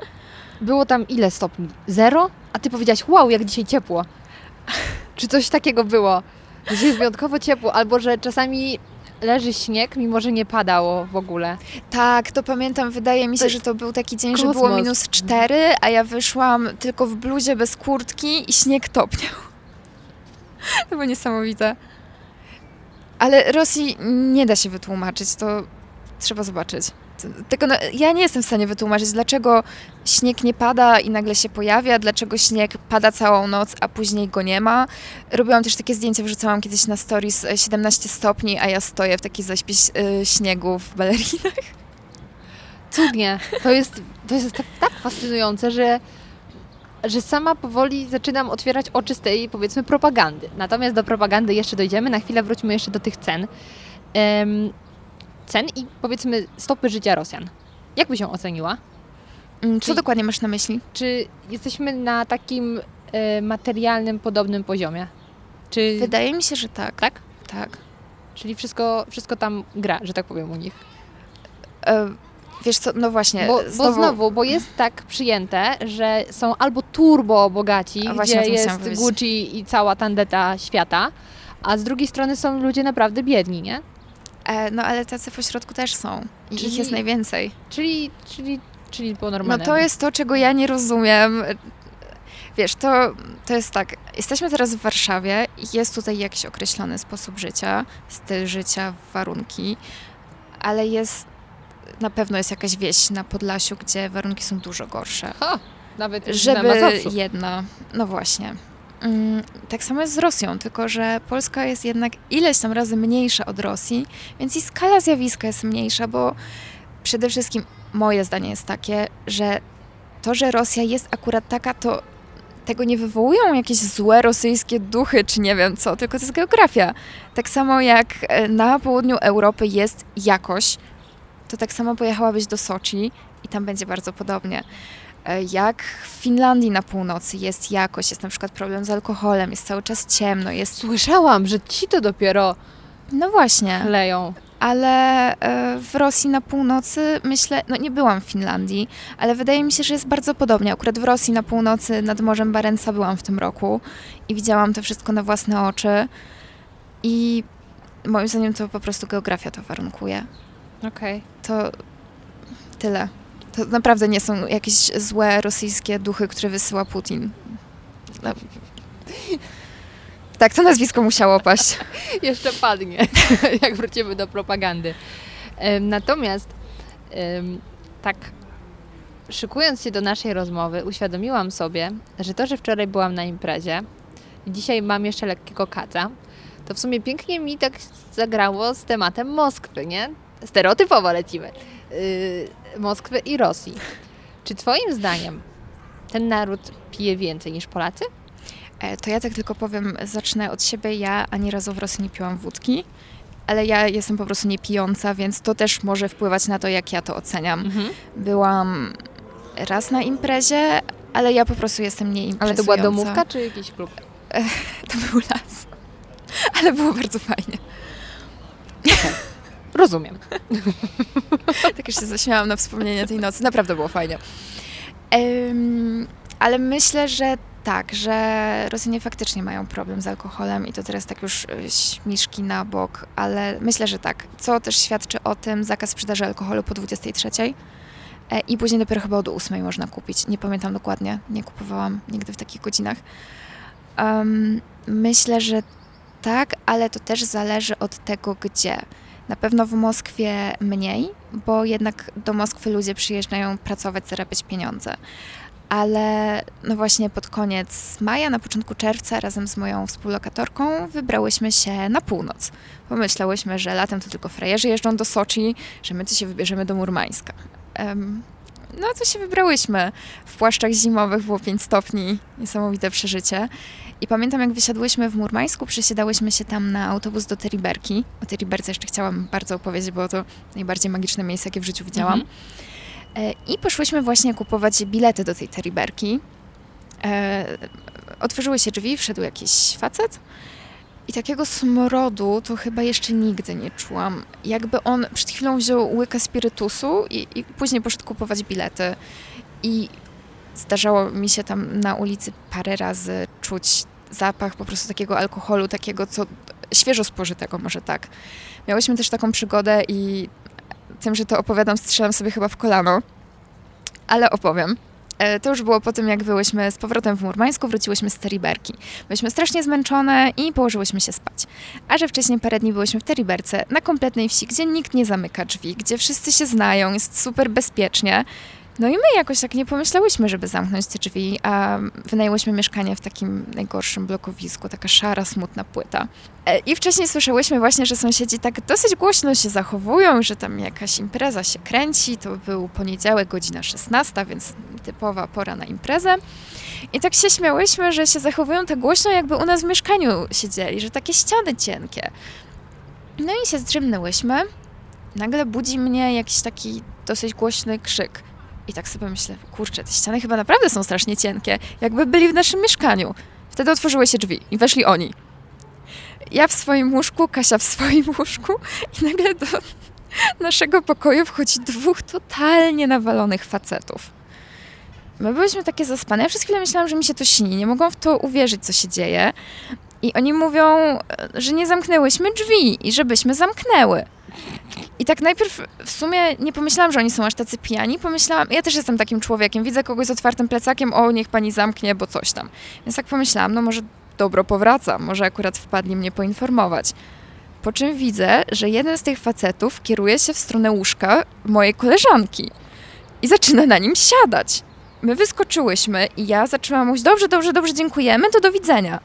było tam ile stopni? Zero? A ty powiedziałaś, wow, jak dzisiaj ciepło. Czy coś takiego było? Że jest wyjątkowo ciepło, albo że czasami leży śnieg, mimo że nie padało w ogóle. Tak, to pamiętam. Wydaje mi się, To że to był taki dzień, że kosmos. było minus 4, a ja wyszłam tylko w bluzie bez kurtki i śnieg topniał. To było niesamowite. Ale Rosji nie da się wytłumaczyć, to trzeba zobaczyć. t- tego, no, ja nie jestem w stanie wytłumaczyć, dlaczego śnieg nie pada i nagle się pojawia, dlaczego śnieg pada całą noc, a później go nie ma. Robiłam też takie zdjęcia, wrzucałam kiedyś na stories e, 17 stopni, a ja stoję w takiej zaśpie śniegu w balerinach. Cudnie. To jest, to jest tak fascynujące, że, że sama powoli zaczynam otwierać oczy z tej, powiedzmy, propagandy. Natomiast do propagandy jeszcze dojdziemy. Na chwilę wróćmy jeszcze do tych cen. Em, cen i, powiedzmy, stopy życia Rosjan. Jak by się oceniła? Mm, Co Czyli- dokładnie masz na myśli? Czy jesteśmy na takim e, materialnym, podobnym poziomie? Czy, Wydaje mi się, że tak. tak? Tak. Czyli wszystko, wszystko tam gra, że tak powiem u nich. E, wiesz co, no właśnie. Bo, bo znowu, bo jest tak przyjęte, że są albo turbo bogaci, A gdzie jest. Gucci i cała tandeta świata, a z drugiej strony są ludzie naprawdę biedni, nie? E, no ale tacy pośrodku też są. I Czyli- ich jest najwięcej. Czyli, czyli, czyli po No normalnemu. to jest to, czego ja nie rozumiem. Wiesz, to, to jest tak. Jesteśmy teraz w Warszawie i jest tutaj jakiś określony sposób życia, styl życia, warunki, ale jest na pewno jest jakaś wieś na Podlasiu, gdzie warunki są dużo gorsze. Ha, nawet na Żeby jedna, no właśnie. Mm, Tak samo jest z Rosją, tylko że Polska jest jednak ileś tam razy mniejsza od Rosji, więc i skala zjawiska jest mniejsza, bo przede wszystkim moje zdanie jest takie, że to, że Rosja jest akurat taka, to tego nie wywołują jakieś złe rosyjskie duchy, czy nie wiem co, tylko to jest geografia. Tak samo jak e, na południu Europy jest jakoś, to tak samo pojechałabyś do Soczi i tam będzie bardzo podobnie. E, Jak w Finlandii na północy jest jakoś, jest na przykład problem z alkoholem, jest cały czas ciemno, jest... Słyszałam, że ci to dopiero No właśnie, leją. ale e, w Rosji na północy myślę, no nie byłam w Finlandii, ale wydaje mi się, że jest bardzo podobnie. Akurat w Rosji na północy nad Morzem Barenca byłam w tym roku i widziałam to wszystko na własne oczy i moim zdaniem to po prostu geografia to warunkuje. Okej. To tyle. To naprawdę nie są jakieś złe rosyjskie duchy, które wysyła Putin. No. Tak, to nazwisko musiało paść. Jeszcze padnie, jak wrócimy do propagandy. Natomiast tak szykując się do naszej rozmowy, uświadomiłam sobie, że to, że wczoraj byłam na imprezie dzisiaj mam jeszcze lekkiego kaca, to w sumie pięknie mi tak zagrało z tematem Moskwy, nie? Stereotypowo lecimy. Yy, Moskwy i Rosji. Czy twoim zdaniem ten naród pije więcej niż Polacy? E, To ja tak tylko powiem, zacznę od siebie. Ja ani razu w Rosji nie piłam wódki, ale ja jestem po prostu niepijąca, więc to też może wpływać na to, jak ja to oceniam. Mhm. Byłam raz na imprezie, ale ja po prostu jestem Ale nieimprezująca. to była domówka czy jakiś klub? To był las. Ale było bardzo fajnie. Rozumiem. Tak już się zaśmiałam na wspomnienie tej nocy. Naprawdę było fajnie. Em, ale myślę, że tak, że Rosjanie faktycznie mają problem z alkoholem i to teraz tak już y, śmiszki na bok, ale myślę, że tak. Co też świadczy o tym zakaz sprzedaży alkoholu po 23. E, I później dopiero chyba od 8 można kupić. Nie pamiętam dokładnie, nie kupowałam nigdy w takich godzinach. Em, myślę, że tak, ale to też zależy od tego, gdzie. Na pewno w Moskwie mniej, bo jednak do Moskwy ludzie przyjeżdżają pracować, zarabiać pieniądze. Ale no właśnie pod koniec maja, na początku czerwca razem z moją współlokatorką wybrałyśmy się na północ. Pomyślałyśmy, że latem to tylko frajerzy jeżdżą do Soczi, że my to się wybierzemy do Murmańska. Em, no to się wybrałyśmy. W płaszczach zimowych było 5 stopni, niesamowite przeżycie. I pamiętam, jak wysiadłyśmy w Murmańsku, przesiadałyśmy się tam na autobus do Teriberki. O Teriberce jeszcze chciałam bardzo opowiedzieć, było to najbardziej magiczne miejsce, jakie w życiu widziałam. Mhm. E, I poszłyśmy właśnie kupować bilety do tej Teriberki. E, otworzyły się drzwi, wszedł jakiś facet i takiego smrodu to chyba jeszcze nigdy nie czułam. Jakby on przed chwilą wziął łyka spirytusu i, i później poszedł kupować bilety. I zdarzało mi się tam na ulicy parę razy czuć zapach po prostu takiego alkoholu, takiego co świeżo spożytego, może tak. Miałyśmy też taką przygodę i tym, że to opowiadam, strzelam sobie chyba w kolano, ale opowiem. E, To już było po tym, jak byłyśmy z powrotem w Murmańsku, wróciłyśmy z Teriberki. Byliśmy strasznie zmęczone i położyłyśmy się spać. A że wcześniej parę dni byłyśmy w Teriberce, na kompletnej wsi, gdzie nikt nie zamyka drzwi, gdzie wszyscy się znają, jest super bezpiecznie. No i my jakoś tak nie pomyślałyśmy, żeby zamknąć te drzwi, a wynajęłyśmy mieszkanie w takim najgorszym blokowisku, taka szara, smutna płyta. E, I wcześniej słyszałyśmy właśnie, że sąsiedzi tak dosyć głośno się zachowują, że tam jakaś impreza się kręci. To był poniedziałek, godzina 16, więc typowa pora na imprezę. I tak się śmiałyśmy, że się zachowują tak głośno, jakby u nas w mieszkaniu siedzieli, że takie ściany cienkie. No i się zdrzemnęłyśmy. Nagle budzi mnie jakiś taki dosyć głośny krzyk. I tak sobie myślę, kurczę, te ściany chyba naprawdę są strasznie cienkie, jakby byli w naszym mieszkaniu. Wtedy otworzyły się drzwi i weszli oni. Ja w swoim łóżku, Kasia w swoim łóżku i nagle do naszego pokoju wchodzi dwóch totalnie nawalonych facetów. My byliśmy takie zaspane. Ja przez chwilę myślałam, że mi się to śni. Nie mogłam w to uwierzyć, co się dzieje. I oni mówią, e, że nie zamknęłyśmy drzwi i żebyśmy zamknęły. I tak najpierw w sumie nie pomyślałam, że oni są aż tacy pijani. Pomyślałam, ja też jestem takim człowiekiem. Widzę kogoś z otwartym plecakiem, o niech pani zamknie, bo coś tam. Więc tak pomyślałam, no może dobro powraca, może akurat wpadli mnie poinformować. Po czym widzę, że jeden z tych facetów kieruje się w stronę łóżka mojej koleżanki i zaczyna na nim siadać. My wyskoczyłyśmy i ja zaczęłam mówić, dobrze, dobrze, dobrze, dziękujemy, to do widzenia.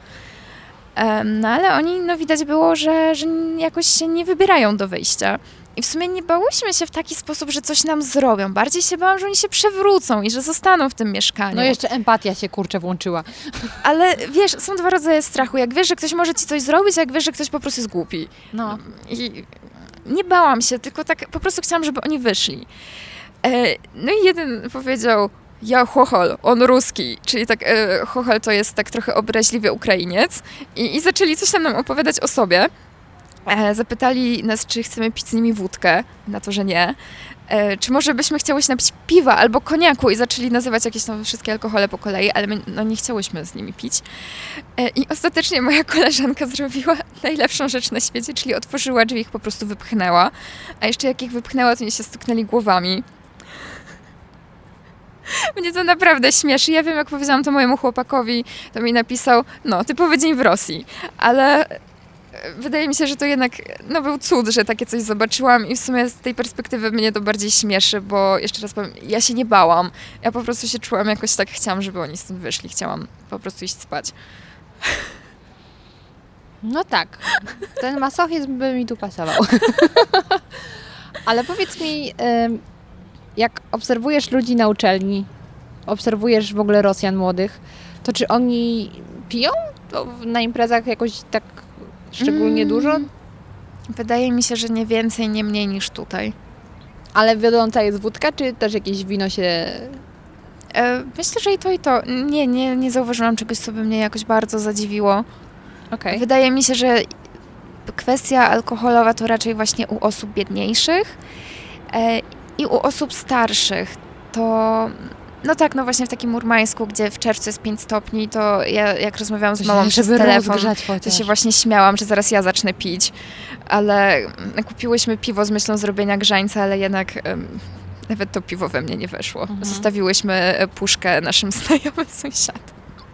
No ale oni, no widać było, że, że jakoś się nie wybierają do wyjścia. I w sumie nie bałyśmy się w taki sposób, że coś nam zrobią. Bardziej się bałam, że oni się przewrócą i że zostaną w tym mieszkaniu. No jeszcze empatia się kurczę włączyła. Ale wiesz, są dwa rodzaje strachu. Jak wiesz, że ktoś może ci coś zrobić, a jak wiesz, że ktoś po prostu jest głupi. No. I nie bałam się, tylko tak po prostu chciałam, żeby oni wyszli. E, no i jeden powiedział, ja chochol, on ruski, czyli tak e, chochol to jest tak trochę obraźliwie Ukrainiec i, i zaczęli coś tam nam opowiadać o sobie. E, zapytali nas, czy chcemy pić z nimi wódkę, na to, że nie. E, czy może byśmy chciały się napić piwa albo koniaku i zaczęli nazywać jakieś tam wszystkie alkohole po kolei, ale my no, nie chciałyśmy z nimi pić. E, I ostatecznie moja koleżanka zrobiła najlepszą rzecz na świecie, czyli otworzyła drzwi, ich po prostu wypchnęła. A jeszcze jak ich wypchnęła, to oni się stuknęli głowami. Mnie to naprawdę śmieszy. Ja wiem, jak powiedziałam to mojemu chłopakowi, to mi napisał, no, typowy dzień w Rosji. Ale wydaje mi się, że to jednak no, był cud, że takie coś zobaczyłam i w sumie z tej perspektywy mnie to bardziej śmieszy, bo jeszcze raz powiem, ja się nie bałam. Ja po prostu się czułam jakoś tak, chciałam, żeby oni stąd wyszli. Chciałam po prostu iść spać. No tak. Ten masochizm by mi tu pasował. Ale powiedz mi, jak obserwujesz ludzi na uczelni, obserwujesz w ogóle Rosjan młodych, to czy oni piją na imprezach jakoś tak szczególnie Mm. dużo? Wydaje mi się, że nie więcej, nie mniej niż tutaj. Ale wiodąca jest wódka, czy też jakieś wino się... E, Myślę, że i to, i to. Nie, nie, nie zauważyłam czegoś, co by mnie jakoś bardzo zadziwiło. Okej. Wydaje mi się, że kwestia alkoholowa to raczej właśnie u osób biedniejszych e, i u osób starszych. To, no tak, no właśnie w takim Murmańsku, gdzie w czerwcu jest 5 stopni, to ja jak rozmawiałam z mamą przez telefon, to się właśnie śmiałam, że zaraz ja zacznę pić, ale mm, kupiłyśmy piwo z myślą zrobienia grzańca, ale jednak em, nawet to piwo we mnie nie weszło. Mhm. Zostawiłyśmy e, puszkę naszym znajomym sąsiadom.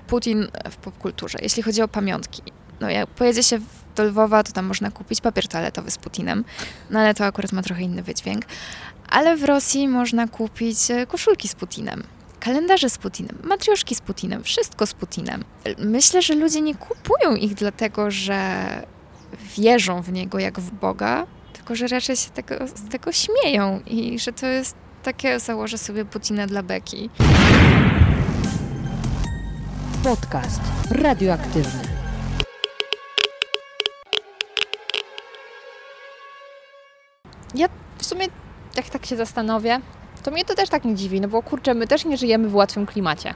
Putin w popkulturze, jeśli chodzi o pamiątki. No jak pojedzie się w- do Lwowa, to tam można kupić papier toaletowy z Putinem, no ale to akurat ma trochę inny wydźwięk. Ale w Rosji można kupić e, koszulki z Putinem. Kalendarze z Putinem, matrioszki z Putinem, wszystko z Putinem. Myślę, że ludzie nie kupują ich dlatego, że wierzą w niego jak w Boga, tylko że raczej się tego, z tego śmieją i że to jest takie, założę sobie Putina dla beki. Podcast radioaktywny. Ja w sumie, jak tak się zastanowię, to mnie to też tak nie dziwi, no bo kurczę, my też nie żyjemy w łatwym klimacie.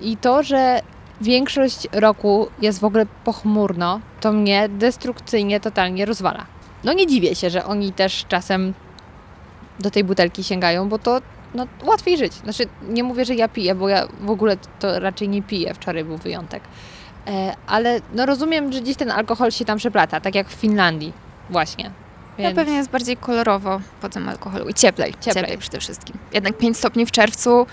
I to, że większość roku jest w ogóle pochmurno, to mnie destrukcyjnie totalnie rozwala. No nie dziwię się, że oni też czasem do tej butelki sięgają, bo to no, łatwiej żyć. Znaczy, nie mówię, że ja piję, bo ja w ogóle to raczej nie piję. Wczoraj był wyjątek. E, ale no rozumiem, że gdzieś ten alkohol się tam przeplata, tak jak w Finlandii właśnie. No Więc... pewnie jest bardziej kolorowo po tym alkoholu i cieplej, cieplej, Cieplej. przede wszystkim. Jednak 5 stopni w czerwcu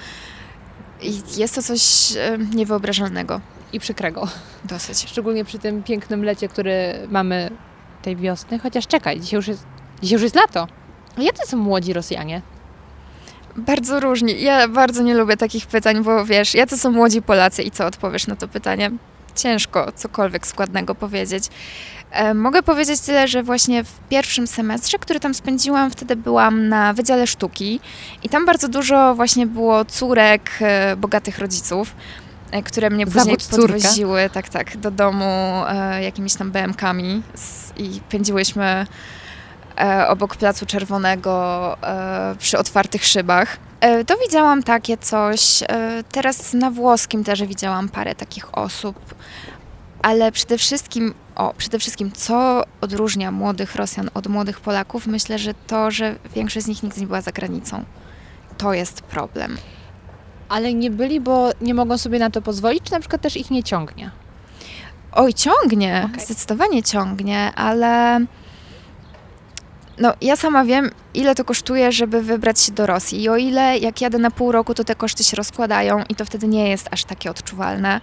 jest to coś niewyobrażalnego. I przykrego. Dosyć. Szczególnie przy tym pięknym lecie, który mamy tej wiosny. Chociaż czekaj, dzisiaj już jest, dzisiaj już jest lato. A jacy są młodzi Rosjanie? Bardzo różni. Ja bardzo nie lubię takich pytań, bo wiesz, jacy są młodzi Polacy i co odpowiesz na to pytanie? Ciężko cokolwiek składnego powiedzieć. E, mogę powiedzieć tyle, że właśnie w pierwszym semestrze, który tam spędziłam, wtedy byłam na Wydziale Sztuki i tam bardzo dużo właśnie było córek e, bogatych rodziców, e, które mnie później Zawód córka. podwoziły tak, tak, do domu jakimiś tam BM-kami i pędziłyśmy obok Placu Czerwonego przy otwartych szybach. To widziałam takie coś. Teraz na włoskim też widziałam parę takich osób. Ale przede wszystkim, o, przede wszystkim, co odróżnia młodych Rosjan od młodych Polaków? Myślę, że to, że większość z nich nigdy nie była za granicą. To jest problem. Ale nie byli, bo nie mogą sobie na to pozwolić, czy na przykład też ich nie ciągnie? Oj, ciągnie, Okej. zdecydowanie ciągnie, ale no, ja sama wiem, ile to kosztuje, żeby wybrać się do Rosji. I o ile jak jadę na pół roku, to te koszty się rozkładają i to wtedy nie jest aż takie odczuwalne.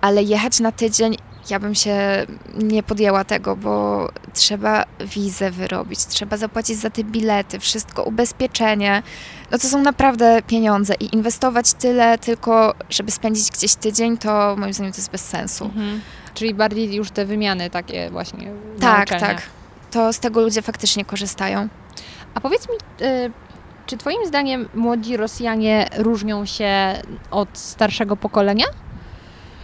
Ale jechać na tydzień, ja bym się nie podjęła tego, bo trzeba wizę wyrobić, trzeba zapłacić za te bilety, wszystko, ubezpieczenie. No to są naprawdę pieniądze i inwestować tyle tylko, żeby spędzić gdzieś tydzień, to moim zdaniem to jest bez sensu. Mhm. Czyli bardziej już te wymiany takie właśnie. Tak, tak. To z tego ludzie faktycznie korzystają. A powiedz mi, y, czy Twoim zdaniem młodzi Rosjanie różnią się od starszego pokolenia?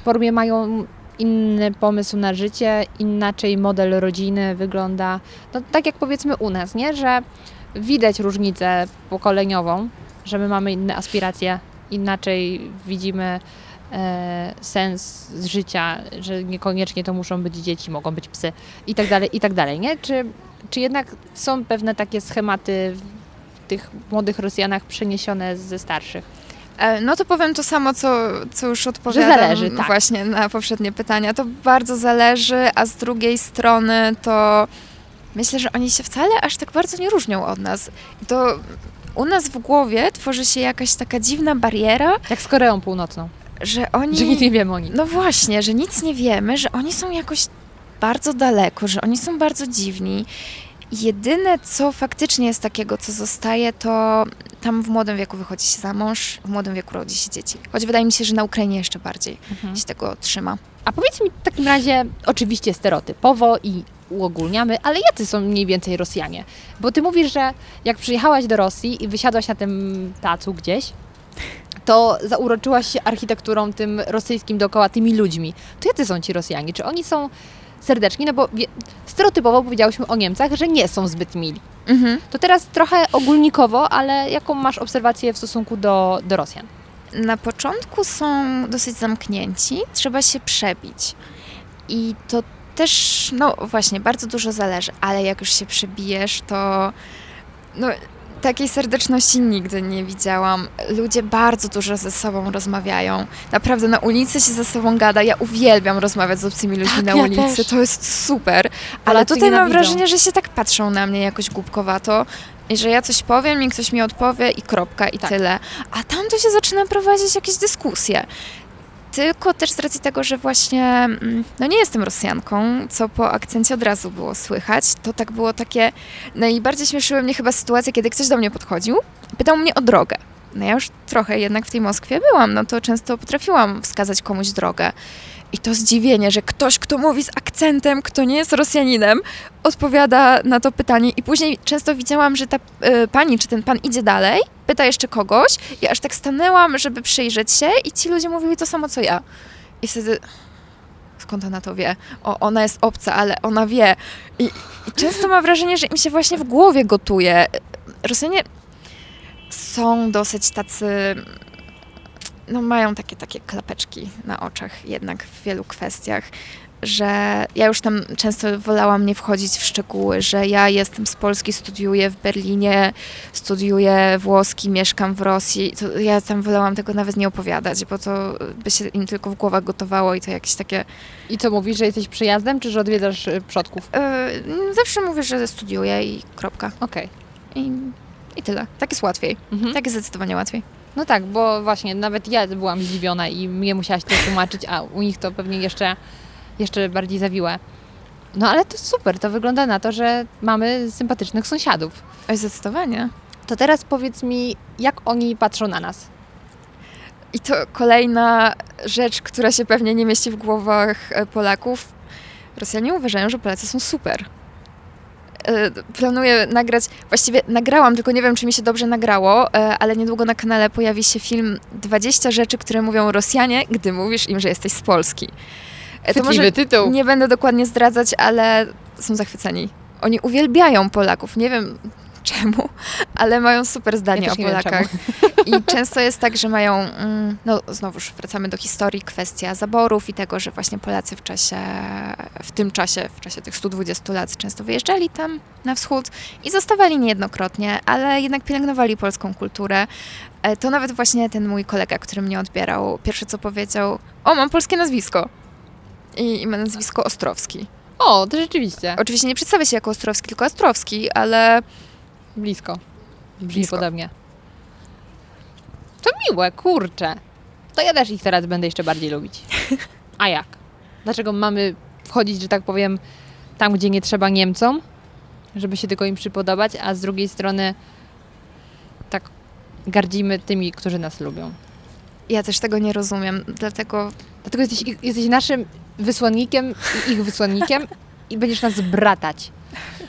W formie mają inny pomysł na życie, inaczej model rodziny wygląda. No, tak jak powiedzmy u nas, nie? że widać różnicę pokoleniową, że my mamy inne aspiracje, inaczej widzimy e, sens życia, że niekoniecznie to muszą być dzieci, mogą być psy i tak dalej, i tak dalej, nie? Czy, czy jednak są pewne takie schematy w tych młodych Rosjanach przeniesione ze starszych? E, No to powiem to samo, co, co już odpowiadam zależy, tak. właśnie na poprzednie pytania. To bardzo zależy, a z drugiej strony to myślę, że oni się wcale aż tak bardzo nie różnią od nas. I to u nas w głowie tworzy się jakaś taka dziwna bariera, Jak z Koreą Północną, że oni... że nic nie wiemy o nich. No właśnie, że nic nie wiemy, że oni są jakoś bardzo daleko, że oni są bardzo dziwni. Jedyne, co faktycznie jest takiego, co zostaje, to tam w młodym wieku wychodzi się za mąż, w młodym wieku rodzi się dzieci. Choć wydaje mi się, że na Ukrainie jeszcze bardziej Mhm. się tego trzyma. A powiedz mi w takim razie, oczywiście stereotypowo i uogólniamy, ale jacy są mniej więcej Rosjanie? Bo ty mówisz, że jak przyjechałaś do Rosji i wysiadłaś na tym placu gdzieś, to zauroczyłaś się architekturą tym rosyjskim dookoła, tymi ludźmi. To jacy są ci Rosjanie? Czy oni są serdeczni? No bo stereotypowo powiedziałyśmy o Niemcach, że nie są zbyt mili. Mhm. To teraz trochę ogólnikowo, ale jaką masz obserwację w stosunku do, do Rosjan? Na początku są dosyć zamknięci, trzeba się przebić. I to też, no właśnie, bardzo dużo zależy, ale jak już się przebijesz, to no, takiej serdeczności nigdy nie widziałam. Ludzie bardzo dużo ze sobą rozmawiają. Naprawdę na ulicy się ze sobą gada. Ja uwielbiam rozmawiać z obcymi ludźmi Tak, na ja ulicy. też. To jest super. Ale Polacy tutaj mam wrażenie, że się tak patrzą na mnie jakoś głupkowato. I że ja coś powiem i ktoś mi odpowie i kropka i Tak. tyle. A tam to się zaczyna prowadzić jakieś dyskusje. Tylko też z racji tego, że właśnie, mm, no nie jestem Rosjanką, co po akcencie od razu było słychać, to tak było takie, najbardziej śmieszyły mnie chyba sytuacje, kiedy ktoś do mnie podchodził, pytał mnie o drogę. No ja już trochę jednak w tej Moskwie byłam, no to często potrafiłam wskazać komuś drogę. I to zdziwienie, że ktoś, kto mówi z akcentem, kto nie jest Rosjaninem, odpowiada na to pytanie. I później często widziałam, że ta y, pani czy ten pan idzie dalej, pyta jeszcze kogoś, i aż tak stanęłam, żeby przyjrzeć się, i ci ludzie mówili to samo co ja. I wtedy. Skąd ona to wie? O, ona jest obca, ale ona wie. I, I często mam wrażenie, że im się właśnie w głowie gotuje. Rosjanie są dosyć tacy. No, mają takie, takie klapeczki na oczach jednak w wielu kwestiach, że ja już tam często wolałam nie wchodzić w szczegóły, że ja jestem z Polski, studiuję w Berlinie, studiuję włoski, mieszkam w Rosji. To ja tam wolałam tego nawet nie opowiadać, bo to by się im tylko w głowach gotowało i to jakieś takie. I co mówisz, że jesteś przyjazdem, czy że odwiedzasz y, przodków? Yy, zawsze mówię, że studiuję i kropka. Okej. I, I tyle. Tak jest łatwiej. Mhm. Tak jest zdecydowanie łatwiej. No tak, bo właśnie nawet ja byłam zdziwiona i mnie musiałaś to tłumaczyć, a u nich to pewnie jeszcze, jeszcze bardziej zawiłe. No ale to super, to wygląda na to, że mamy sympatycznych sąsiadów. Oj, zdecydowanie. To teraz powiedz mi, jak oni patrzą na nas? I to kolejna rzecz, która się pewnie nie mieści w głowach e, Polaków. Rosjanie uważają, że Polacy są super. E, Planuję nagrać, właściwie nagrałam, tylko nie wiem, czy mi się dobrze nagrało, e, ale niedługo na kanale pojawi się film 20 rzeczy, które mówią Rosjanie, gdy mówisz im, że jesteś z Polski. E, To może tytuł. nie będę dokładnie zdradzać, ale są zachwyceni. Oni uwielbiają Polaków. Nie wiem czemu, ale mają super zdanie Ja o Polakach. I często jest tak, że mają, mm, no znowuż wracamy do historii, kwestia zaborów i tego, że właśnie Polacy w czasie, w tym czasie, w czasie tych 120 lat często wyjeżdżali tam na wschód i zostawali niejednokrotnie, ale jednak pielęgnowali polską kulturę. E, To nawet właśnie ten mój kolega, który mnie odbierał, pierwsze co powiedział, o mam polskie nazwisko. I, i ma nazwisko Ostrowski. O, to rzeczywiście. Oczywiście nie przedstawia się jako Ostrowski, tylko Ostrowski, ale Blisko. Brzmi Blisko. podobnie. To miłe, kurczę. To ja też ich teraz będę jeszcze bardziej lubić. A jak? Dlaczego mamy wchodzić, że tak powiem, tam, gdzie nie trzeba Niemcom, żeby się tylko im przypodobać, a z drugiej strony tak gardzimy tymi, którzy nas lubią. ja też tego nie rozumiem, dlatego Dlatego jesteś, ich- jesteś naszym wysłannikiem i ich wysłannikiem i będziesz nas bratać.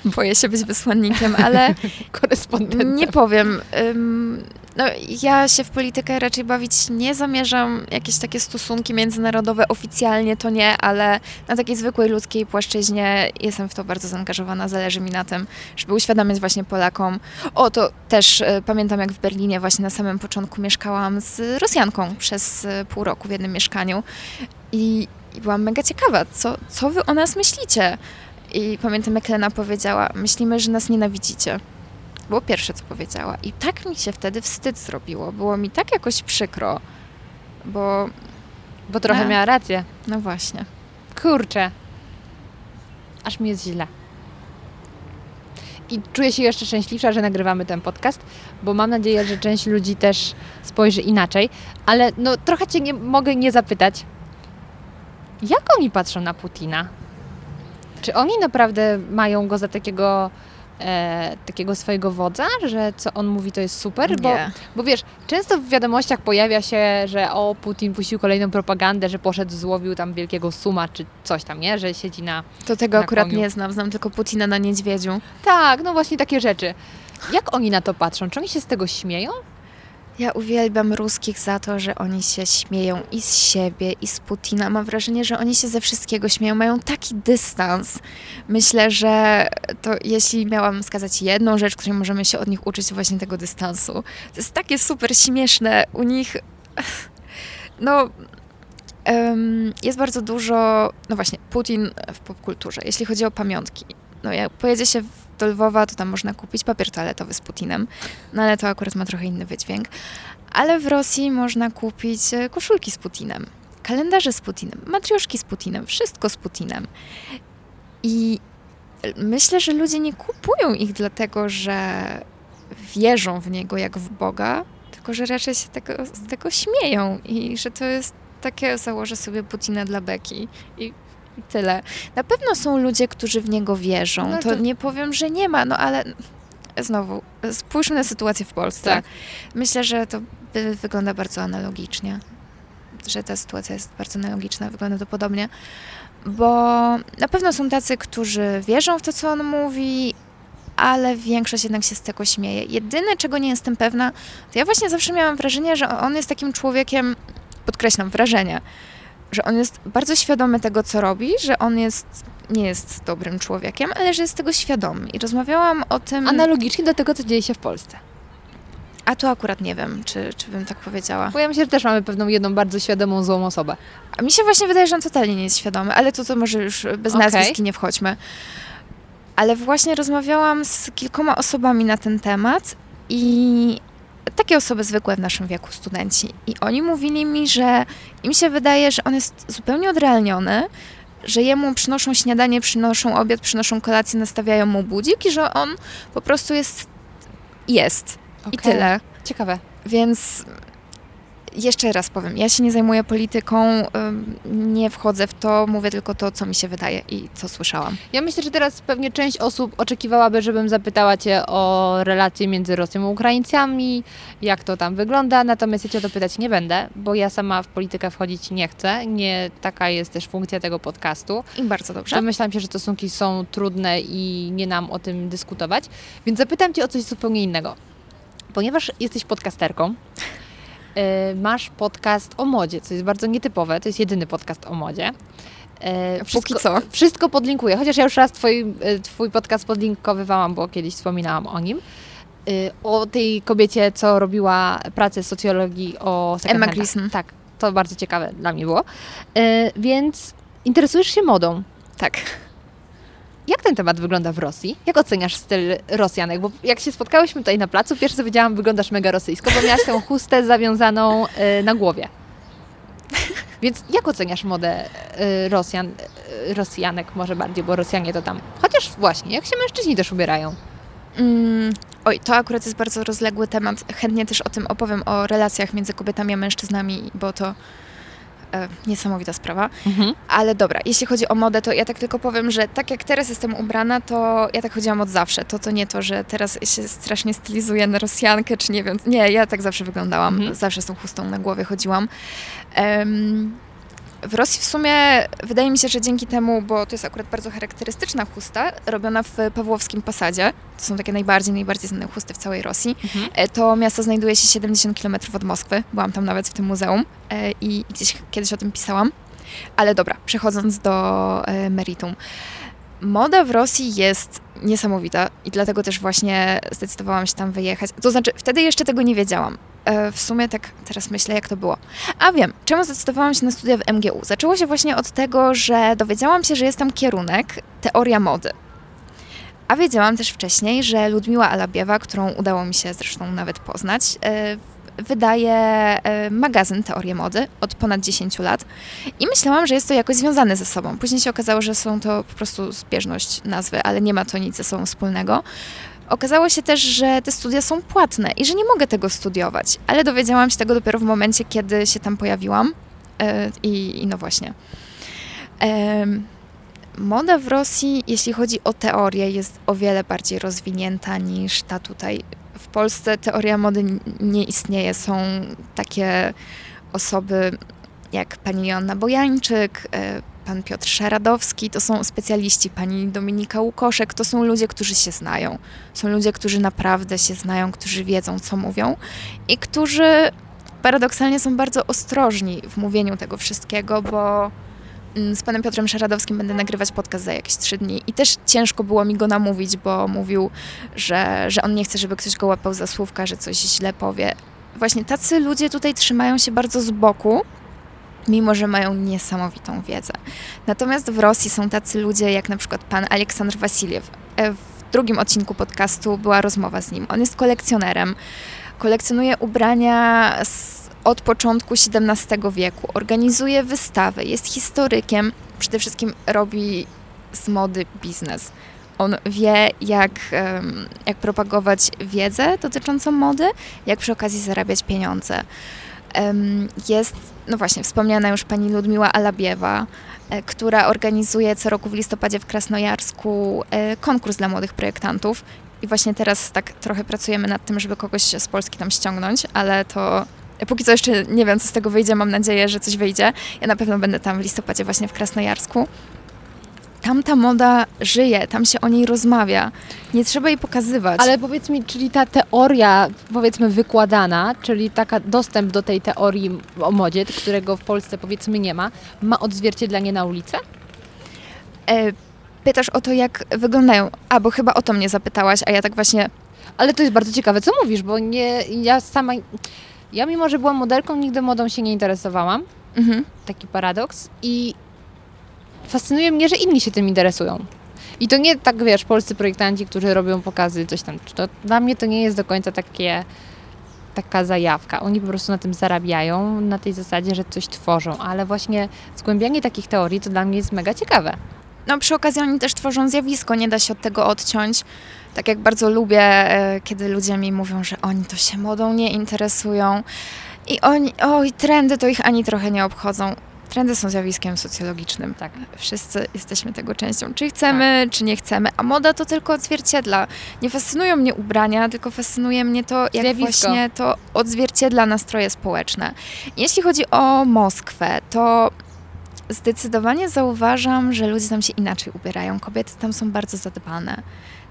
Boję się być wysłannikiem, ale Korespondentem. nie powiem. ym, no, ja się w politykę raczej bawić nie zamierzam. Jakieś takie stosunki międzynarodowe oficjalnie to nie, ale na takiej zwykłej ludzkiej płaszczyźnie jestem w to bardzo zaangażowana. Zależy mi na tym, żeby uświadamiać właśnie Polakom. O, to też y, pamiętam jak w Berlinie właśnie na samym początku mieszkałam z Rosjanką przez y, pół roku w jednym mieszkaniu i, i byłam mega ciekawa, co, co wy o nas myślicie? I pamiętam, jak Lena powiedziała, myślimy, że nas nienawidzicie. Było pierwsze, co powiedziała. I tak mi się wtedy wstyd zrobiło. Było mi tak jakoś przykro, bo Bo trochę No. miała rację. no właśnie. Kurczę. Aż mi jest źle. I czuję się jeszcze szczęśliwsza, że nagrywamy ten podcast, bo mam nadzieję, że część ludzi też spojrzy inaczej. Ale no trochę Cię nie, mogę nie zapytać, jak oni patrzą na Putina? Czy oni naprawdę mają go za takiego, e, takiego swojego wodza, że co on mówi to jest super? Bo Nie. bo wiesz, często w wiadomościach pojawia się, że o, Putin puścił kolejną propagandę, że poszedł, złowił tam wielkiego suma, czy coś tam, nie? Że siedzi na... To tego Na akurat koniu. nie znam. Znam tylko Putina na niedźwiedziu. Tak, no właśnie takie rzeczy. Jak oni na to patrzą? Czy oni się z tego śmieją? Ja uwielbiam ruskich za to, że oni się śmieją i z siebie, i z Putina. Mam wrażenie, że oni się ze wszystkiego śmieją. Mają taki dystans. Myślę, że to jeśli miałam wskazać jedną rzecz, której możemy się od nich uczyć, to właśnie tego dystansu. To jest takie super śmieszne. U nich, no, jest bardzo dużo, no właśnie, Putin w popkulturze, jeśli chodzi o pamiątki. No jak pojedzie się do Lwowa, to tam można kupić papier toaletowy z Putinem, no ale to akurat ma trochę inny wydźwięk. Ale w Rosji można kupić e, koszulki z Putinem, kalendarze z Putinem, matrioszki z Putinem, wszystko z Putinem. I myślę, że ludzie nie kupują ich dlatego, że wierzą w niego jak w Boga, tylko że raczej się tego, z tego śmieją i że to jest takie, założę sobie Putina dla beki i, i tyle. Na pewno są ludzie, którzy w niego wierzą. No to... to- nie powiem, że nie ma, no ale znowu, spójrzmy na sytuację w Polsce. Tak. Myślę, że to wygląda bardzo analogicznie. Że ta sytuacja jest bardzo analogiczna, wygląda to podobnie. Bo na pewno są tacy, którzy wierzą w to, co on mówi, ale większość jednak się z tego śmieje. Jedyne, czego nie jestem pewna, to ja właśnie zawsze miałam wrażenie, że on jest takim człowiekiem, podkreślam, wrażenie, że on jest bardzo świadomy tego, co robi, że on jest, nie jest dobrym człowiekiem, ale że jest tego świadomy. I rozmawiałam o tym... Analogicznie do tego, co dzieje się w Polsce. A tu akurat nie wiem, czy, czy bym tak powiedziała. Bo ja myślę, że też mamy pewną jedną bardzo świadomą, złą osobę. A mi się właśnie wydaje, że on totalnie nie jest świadomy, ale to, to może już bez Okej. nazwisk i nie wchodźmy. Ale właśnie rozmawiałam z kilkoma osobami na ten temat i takie osoby zwykłe w naszym wieku, studenci. I oni mówili mi, że im się wydaje, że on jest zupełnie odrealniony, że jemu przynoszą śniadanie, przynoszą obiad, przynoszą kolację, nastawiają mu budzik i że on po prostu jest, jest. I Okej. tyle. Ciekawe. Więc jeszcze raz powiem, ja się nie zajmuję polityką, nie wchodzę w to, mówię tylko to, co mi się wydaje i co słyszałam. Ja myślę, że teraz pewnie część osób oczekiwałaby, żebym zapytała Cię o relacje między Rosją a Ukraińcami, jak to tam wygląda, natomiast ja Cię o to pytać nie będę, bo ja sama w politykę wchodzić nie chcę. Nie taka jest też funkcja tego podcastu. I bardzo dobrze. Domyślam się, że stosunki są trudne i nie nam o tym dyskutować, więc zapytam Cię o coś zupełnie innego. Ponieważ jesteś podcasterką, masz podcast o modzie, co jest bardzo nietypowe, to jest jedyny podcast o modzie. Y, Póki co. Wszystko podlinkuję, chociaż ja już raz twój, y, twój podcast podlinkowywałam, bo kiedyś wspominałam o nim. Y, O tej kobiecie, co robiła pracę socjologii o Emma. Gleason. Tak, to bardzo ciekawe dla mnie było. Y, Więc interesujesz się modą. Tak. Jak ten temat wygląda w Rosji? Jak oceniasz styl Rosjanek? Bo jak się spotkałyśmy tutaj na placu, pierwsze co wiedziałam, wyglądasz mega rosyjsko, bo miałaś tę chustę zawiązaną y, na głowie. Więc jak oceniasz modę y, Rosjan, y, Rosjanek może bardziej, bo Rosjanie to tam. Chociaż właśnie, jak się mężczyźni też ubierają? Mm, oj, to akurat jest bardzo rozległy temat. Chętnie też o tym opowiem, o relacjach między kobietami a mężczyznami, bo to e, niesamowita sprawa. Ale dobra, jeśli chodzi o modę, to ja tak tylko powiem, że tak jak teraz jestem ubrana, to ja tak chodziłam od zawsze. To to nie to, że teraz się strasznie stylizuję na Rosjankę, czy nie wiem. Nie, ja tak zawsze wyglądałam. Mhm. Zawsze z tą chustą na głowie chodziłam. W Rosji w sumie wydaje mi się, że dzięki temu, bo to jest akurat bardzo charakterystyczna chusta, robiona w Pawłowskim Posadzie, to są takie najbardziej, najbardziej znane chusty w całej Rosji, Mhm. E, To miasto znajduje się 70 km od Moskwy. Byłam tam nawet w tym muzeum e, i gdzieś kiedyś o tym pisałam. Ale dobra, przechodząc do e, meritum. Moda w Rosji jest niesamowita i dlatego też właśnie zdecydowałam się tam wyjechać. To znaczy, wtedy jeszcze tego nie wiedziałam. E, W sumie tak teraz myślę, jak to było. A wiem, czemu zdecydowałam się na studia w MGU? Zaczęło się właśnie od tego, że dowiedziałam się, że jest tam kierunek teoria mody. A wiedziałam też wcześniej, że Ludmiła Alabiewa, którą udało mi się zresztą nawet poznać, e, wydaje e, magazyn Teorie Mody od ponad 10 lat i myślałam, że jest to jakoś związane ze sobą. Później się okazało, że są to po prostu zbieżność nazwy, ale nie ma to nic ze sobą wspólnego. Okazało się też, że te studia są płatne i że nie mogę tego studiować, ale dowiedziałam się tego dopiero w momencie, kiedy się tam pojawiłam e, i, i no właśnie. Em, Moda w Rosji, jeśli chodzi o teorię, jest o wiele bardziej rozwinięta niż ta tutaj. W Polsce teoria mody nie istnieje. Są takie osoby jak pani Joanna Bojańczyk, e, pan Piotr Szaradowski, to są specjaliści, pani Dominika Łukoszek, to są ludzie, którzy się znają. Są ludzie, którzy naprawdę się znają, którzy wiedzą, co mówią i którzy paradoksalnie są bardzo ostrożni w mówieniu tego wszystkiego, bo Mm, z panem Piotrem Szaradowskim będę nagrywać podcast za jakieś trzy dni i też ciężko było mi go namówić, bo mówił, że, że on nie chce, żeby ktoś go łapał za słówka, że coś źle powie. Właśnie tacy ludzie tutaj trzymają się bardzo z boku, mimo że mają niesamowitą wiedzę. Natomiast w Rosji są tacy ludzie jak na przykład pan Aleksandr Wasiliew. E, W drugim odcinku podcastu była rozmowa z nim. On jest kolekcjonerem, kolekcjonuje ubrania od początku XVII wieku, organizuje wystawy, jest historykiem, przede wszystkim robi z mody biznes. On wie, jak, jak propagować wiedzę dotyczącą mody, jak przy okazji zarabiać pieniądze. Jest, no właśnie, wspomniana już pani Ludmiła Alabiewa, e, która organizuje co roku w listopadzie w Krasnojarsku e, konkurs dla młodych projektantów. I właśnie teraz tak trochę pracujemy nad tym, żeby kogoś z Polski tam ściągnąć, ale to póki co jeszcze nie wiem, co z tego wyjdzie. Mam nadzieję, że coś wyjdzie. Ja na pewno będę tam w listopadzie właśnie w Krasnojarsku. Tam ta moda żyje, tam się o niej rozmawia. Nie trzeba jej pokazywać. Ale powiedz mi, czyli ta teoria, powiedzmy, wykładana, czyli taka dostęp do tej teorii o modzie, którego w Polsce powiedzmy nie ma, ma odzwierciedlenie na ulicę? E, pytasz o to, jak wyglądają. A, bo chyba o to mnie zapytałaś, a ja tak właśnie. Ale to jest bardzo ciekawe, co mówisz, bo nie, ja sama, ja mimo, że byłam modelką, nigdy modą się nie interesowałam, Mhm. taki paradoks i fascynuje mnie, że inni się tym interesują. I to nie tak, wiesz, polscy projektanci, którzy robią pokazy, coś tam. To, dla mnie to nie jest do końca takie, taka zajawka. Oni po prostu na tym zarabiają, na tej zasadzie, że coś tworzą, ale właśnie zgłębianie takich teorii to dla mnie jest mega ciekawe. No, przy okazji oni też tworzą zjawisko, nie da się od tego odciąć. Tak jak bardzo lubię, e, kiedy ludzie mi mówią, że oni to się modą nie interesują. I oni, oj, trendy to ich ani trochę nie obchodzą. Trendy są zjawiskiem socjologicznym. Tak. Wszyscy jesteśmy tego częścią. Czy chcemy, czy nie chcemy. A moda to tylko odzwierciedla. Nie fascynują mnie ubrania, tylko fascynuje mnie to, jak Zjawisko. właśnie to odzwierciedla nastroje społeczne. Jeśli chodzi o Moskwę, to zdecydowanie zauważam, że ludzie tam się inaczej ubierają. Kobiety tam są bardzo zadbane.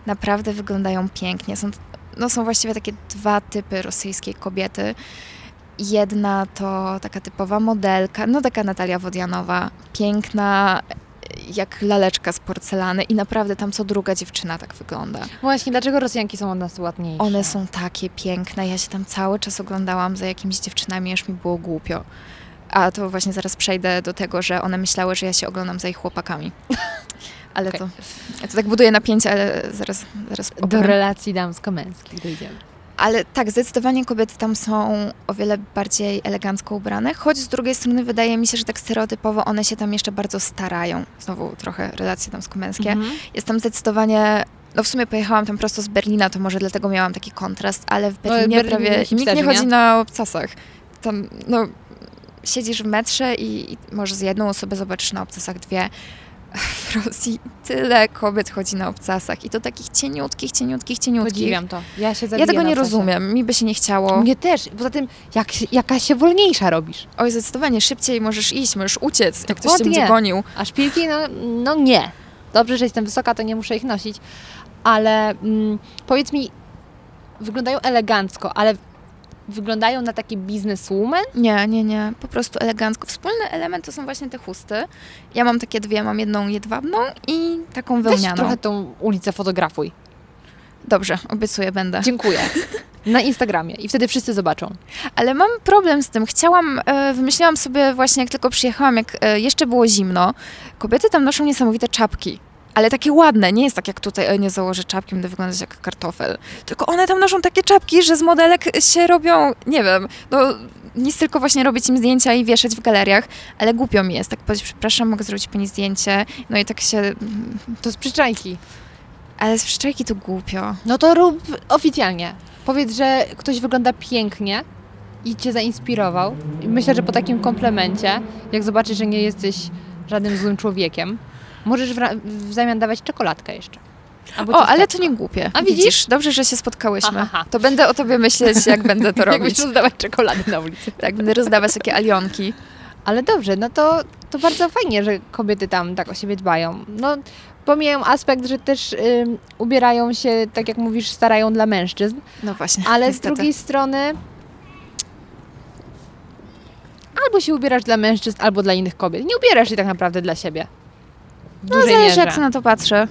Naprawdę wyglądają pięknie. Są, no, są właściwie takie dwa typy rosyjskiej kobiety. Jedna to taka typowa modelka, no taka Natalia Wodianowa, piękna jak laleczka z porcelany i naprawdę tam co druga dziewczyna tak wygląda. Właśnie, dlaczego Rosjanki są od nas ładniejsze? One są takie piękne, ja się tam cały czas oglądałam za jakimiś dziewczynami, aż mi było głupio. A to właśnie zaraz przejdę do tego, że one myślały, że ja się oglądam za ich chłopakami. Ale Okej. to, to tak buduje napięcie, ale zaraz, zaraz Do relacji damsko-męskich dojdziemy. Ale tak, zdecydowanie kobiety tam są o wiele bardziej elegancko ubrane, choć z drugiej strony wydaje mi się, że tak stereotypowo one się tam jeszcze bardzo starają. Znowu trochę relacje damsko-męskie. Mhm. Jest tam zdecydowanie... No w sumie pojechałam tam prosto z Berlina, to może dlatego miałam taki kontrast, ale w No, Berlinie Berlin prawie hipsterzy, nikt nie chodzi nie? na obcasach. Tam, no, siedzisz w metrze i, i może z jedną osobę zobaczysz na obcasach dwie. W Rosji tyle kobiet chodzi na obcasach i to takich cieniutkich, cieniutkich, cieniutkich. Podziwiam to. Ja się Ja tego nie rozumiem, mi by się nie chciało. Mnie też. Poza tym, jak, jaka się wolniejsza robisz. Oj, zdecydowanie szybciej możesz iść, możesz uciec, jak ktoś cię będzie gonił. A szpilki, no, no nie. Dobrze, że jestem wysoka, to nie muszę ich nosić. Ale mm, powiedz mi, wyglądają elegancko, ale wyglądają na takie bizneswoman? Nie, nie, nie, po prostu elegancko. Wspólny element to są właśnie te chusty. Ja mam takie dwie, mam jedną jedwabną i taką Weź wełnianą. trochę tą ulicę fotografuj. Dobrze, obiecuję, będę. Dziękuję. Na Instagramie i wtedy wszyscy zobaczą. Ale mam problem z tym. Chciałam, e, wymyśliłam sobie właśnie, jak tylko przyjechałam, jak e, jeszcze było zimno, kobiety tam noszą niesamowite czapki. Ale takie ładne, nie jest tak jak tutaj, e, nie założę czapki, będę wyglądać jak kartofel. Tylko one tam noszą takie czapki, że z modelek się robią, nie wiem, no nic tylko właśnie robić im zdjęcia i wieszać w galeriach, ale głupio mi jest. Tak powiedzieć, przepraszam, mogę zrobić pani zdjęcie. No i tak się, mm, To z przyczajki. ale z przyczajki to głupio. No to rób oficjalnie. Powiedz, że ktoś wygląda pięknie i cię zainspirował. I myślę, że po takim komplemencie, jak zobaczysz, że nie jesteś żadnym złym człowiekiem, możesz w, w zamian dawać czekoladkę jeszcze. O, ale to nie głupie. A widzisz? Dobrze, że się spotkałyśmy. Aha. To będę o tobie myśleć, jak będę to robić. Jakbyś rozdawać czekolady na ulicy. Tak, będę rozdawać takie alionki. Ale dobrze, no to, to bardzo fajnie, że kobiety tam tak o siebie dbają. No, pomijają aspekt, że też ym, ubierają się, tak jak mówisz, starają dla mężczyzn, No właśnie. ale z niestety. drugiej strony albo się ubierasz dla mężczyzn, albo dla innych kobiet. Nie ubierasz się tak naprawdę dla siebie. W No zależy, mierze. jak na to patrzę.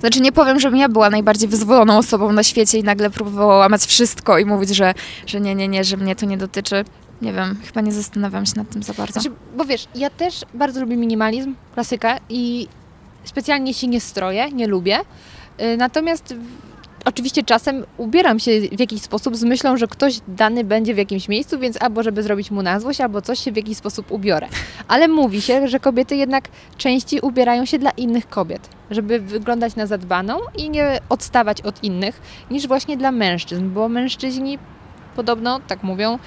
Znaczy nie powiem, żebym ja była najbardziej wyzwoloną osobą na świecie i nagle próbowała łamać wszystko i mówić, że, że nie, nie, nie, że mnie to nie dotyczy. Nie wiem, chyba nie zastanawiam się nad tym za bardzo. Znaczy, bo wiesz, ja też bardzo lubię minimalizm, klasykę i specjalnie się nie stroję, nie lubię. Y, Natomiast oczywiście czasem ubieram się w jakiś sposób z myślą, że ktoś dany będzie w jakimś miejscu, więc albo żeby zrobić mu na złość, albo coś się w jakiś sposób ubiorę. Ale mówi się, że kobiety jednak częściej ubierają się dla innych kobiet, żeby wyglądać na zadbaną i nie odstawać od innych, niż właśnie dla mężczyzn, bo mężczyźni podobno, tak mówią,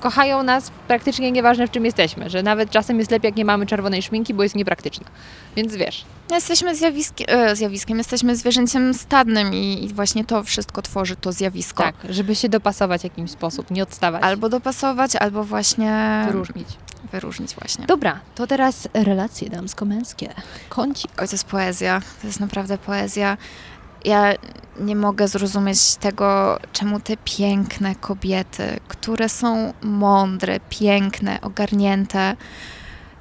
kochają nas praktycznie nieważne w czym jesteśmy, że nawet czasem jest lepiej jak nie mamy czerwonej szminki, bo jest niepraktyczna. Więc wiesz, No, Jesteśmy zjawiskiem, e, zjawiskiem, jesteśmy zwierzęciem stadnym i, i właśnie to wszystko tworzy to zjawisko. tak, żeby się dopasować w jakiś sposób, nie odstawać, Albo dopasować, albo właśnie wyróżnić. wyróżnić właśnie. Dobra, to teraz relacje damsko-męskie. Kącik. Oj, to jest poezja. To jest naprawdę poezja. Ja nie mogę zrozumieć tego, czemu te piękne kobiety, które są mądre, piękne, ogarnięte,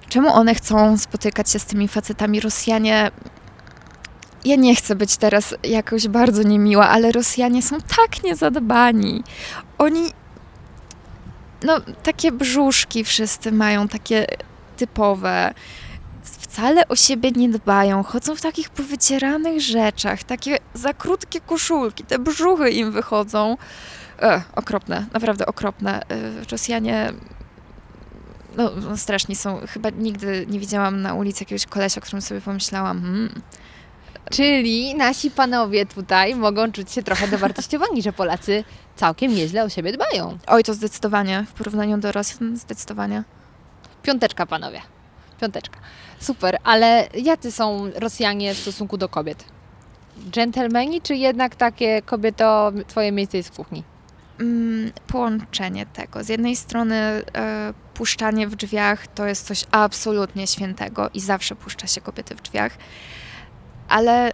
czemu one chcą spotykać się z tymi facetami Rosjanie. Ja nie chcę być teraz jakoś bardzo niemiła, ale Rosjanie są tak niezadbani. Oni. No, takie brzuszki wszyscy mają, takie typowe wcale o siebie nie dbają, chodzą w takich powycieranych rzeczach, takie za krótkie koszulki, te brzuchy im wychodzą. E, okropne, naprawdę okropne. E, Rosjanie no, no straszni są. Chyba nigdy nie widziałam na ulicy jakiegoś kolesia, o którym sobie pomyślałam, hmm, Czyli nasi panowie tutaj mogą czuć się trochę dowartościowani, że Polacy całkiem nieźle o siebie dbają. Oj, to zdecydowanie. W porównaniu do Rosjan zdecydowanie. Piąteczka, panowie. Piąteczka. Super, ale jacy są Rosjanie w stosunku do kobiet? Dżentelmeni, czy jednak takie kobieto, twoje miejsce jest w kuchni? Mm, połączenie tego. Z jednej strony e, puszczanie w drzwiach to jest coś absolutnie świętego i zawsze puszcza się kobiety w drzwiach, ale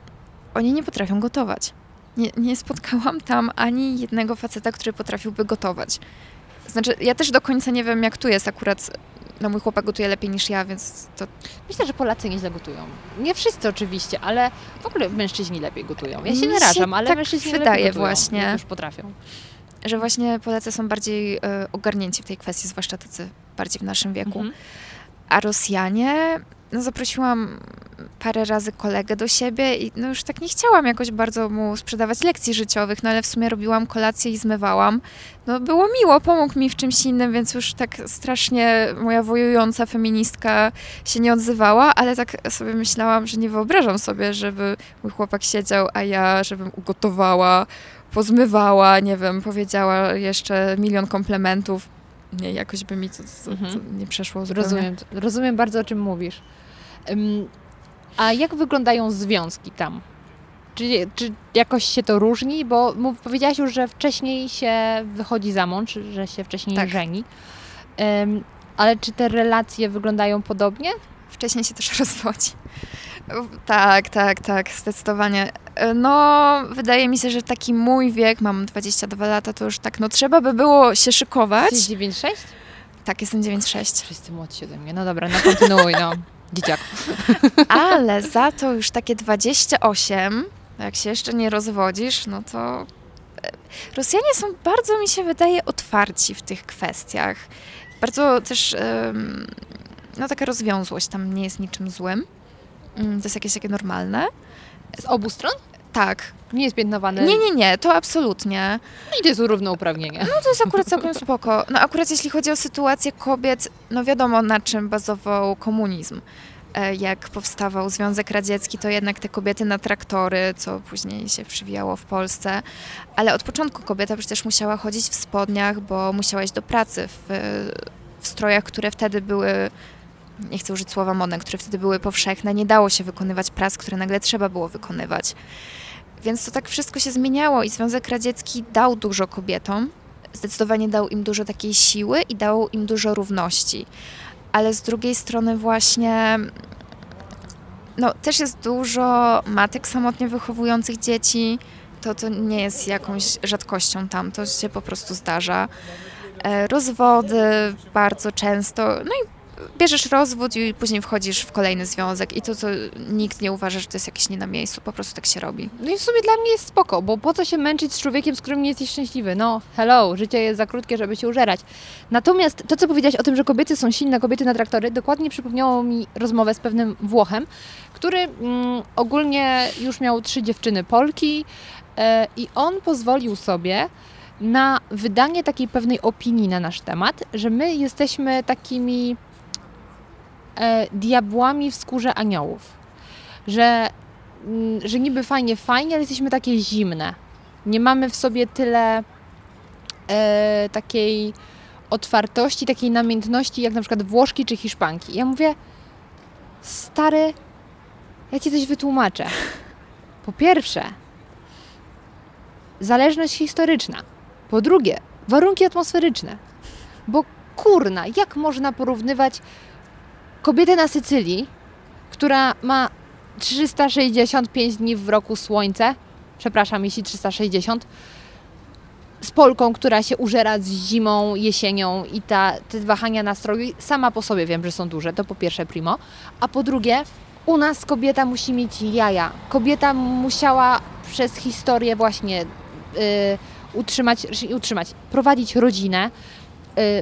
oni nie potrafią gotować. Nie, nie spotkałam tam ani jednego faceta, który potrafiłby gotować. Znaczy, ja też do końca nie wiem, jak tu jest akurat. No, mój chłopak gotuje lepiej niż ja, więc to Myślę, że Polacy nieźle gotują. Nie wszyscy oczywiście, ale w ogóle mężczyźni lepiej gotują. Ja się narażam, ale tak mężczyźni wydaje lepiej gotują, właśnie. już potrafią. że właśnie Polacy są bardziej e, ogarnięci w tej kwestii, zwłaszcza tacy bardziej w naszym wieku. Mhm. A Rosjanie, no zaprosiłam parę razy kolegę do siebie i no już tak nie chciałam jakoś bardzo mu sprzedawać lekcji życiowych, no ale w sumie robiłam kolację i zmywałam. No było miło, pomógł mi w czymś innym, więc już tak strasznie moja wojująca feministka się nie odzywała, ale tak sobie myślałam, że nie wyobrażam sobie, żeby mój chłopak siedział, a ja żebym ugotowała, pozmywała, nie wiem, powiedziała jeszcze milion komplementów. Nie, jakoś by mi to, to, Mhm. to nie przeszło zupełnie. Rozumiem, rozumiem bardzo, o czym mówisz. A jak wyglądają związki tam? Czy, czy jakoś się to różni? Bo mów, powiedziałaś już, że wcześniej się wychodzi za mąż, że się wcześniej Tak. żeni. Ym, ale czy te relacje wyglądają podobnie? Wcześniej się też rozwodzi. Tak, tak, tak, zdecydowanie. E, No, wydaje mi się, że taki mój wiek, mam 22 lata, to już tak, no trzeba by było się szykować. Jesteś 9,6? Tak, jestem 9,6. Wszyscy młodsi ode mnie. No dobra, no kontynuuj, no. Dzieciak. Ale za to już takie 28, jak się jeszcze nie rozwodzisz, no to e, Rosjanie są bardzo, mi się wydaje, otwarci w tych kwestiach. Bardzo też, no taka rozwiązłość tam nie jest niczym złym. Mm, To jest jakieś takie normalne. Z obu stron? Tak. Nie jest piętnowane. Nie, nie, nie, to absolutnie. No i to jest równouprawnienie. No to jest akurat całkiem spoko. No akurat jeśli chodzi o sytuację kobiet, no wiadomo na czym bazował komunizm. E, Jak powstawał Związek Radziecki, to jednak te kobiety na traktory, co później się przywijało w Polsce. Ale od początku kobieta przecież musiała chodzić w spodniach, bo musiała iść do pracy w, w strojach, które wtedy były, nie chcę użyć słowa modne, które wtedy były powszechne. Nie dało się wykonywać prac, które nagle trzeba było wykonywać. Więc to tak wszystko się zmieniało i Związek Radziecki dał dużo kobietom, zdecydowanie dał im dużo takiej siły i dał im dużo równości. Ale z drugiej strony właśnie no, też jest dużo matek samotnie wychowujących dzieci. To, to nie jest jakąś rzadkością tam, to się po prostu zdarza. E, rozwody bardzo często, no i bierzesz rozwód i później wchodzisz w kolejny związek i to, to nikt nie uważa, że to jest jakieś nie na miejscu, po prostu tak się robi. No i w sumie dla mnie jest spoko, bo po co się męczyć z człowiekiem, z którym nie jesteś szczęśliwy? No, hello, życie jest za krótkie, żeby się użerać. Natomiast to, co powiedziałaś o tym, że kobiety są silne, kobiety na traktory, dokładnie przypomniało mi rozmowę z pewnym Włochem, który mm, ogólnie już miał trzy dziewczyny Polki e, i on pozwolił sobie na wydanie takiej pewnej opinii na nasz temat, że my jesteśmy takimi diabłami w skórze aniołów. Że mm, że niby fajnie, fajnie, ale jesteśmy takie zimne. Nie mamy w sobie tyle e, takiej otwartości, takiej namiętności, jak na przykład Włoszki czy Hiszpanki. Ja mówię, stary, ja ci coś wytłumaczę. Po pierwsze, zależność historyczna. Po drugie, warunki atmosferyczne. Bo kurna, jak można porównywać kobietę na Sycylii, która ma 365 dni w roku słońce, przepraszam, jeśli 360, z Polką, która się użera z zimą, jesienią i ta, te wahania nastroju sama po sobie wiem, że są duże, to po pierwsze primo, a po drugie u nas kobieta musi mieć jaja. Kobieta musiała przez historię właśnie y, utrzymać, utrzymać, prowadzić rodzinę,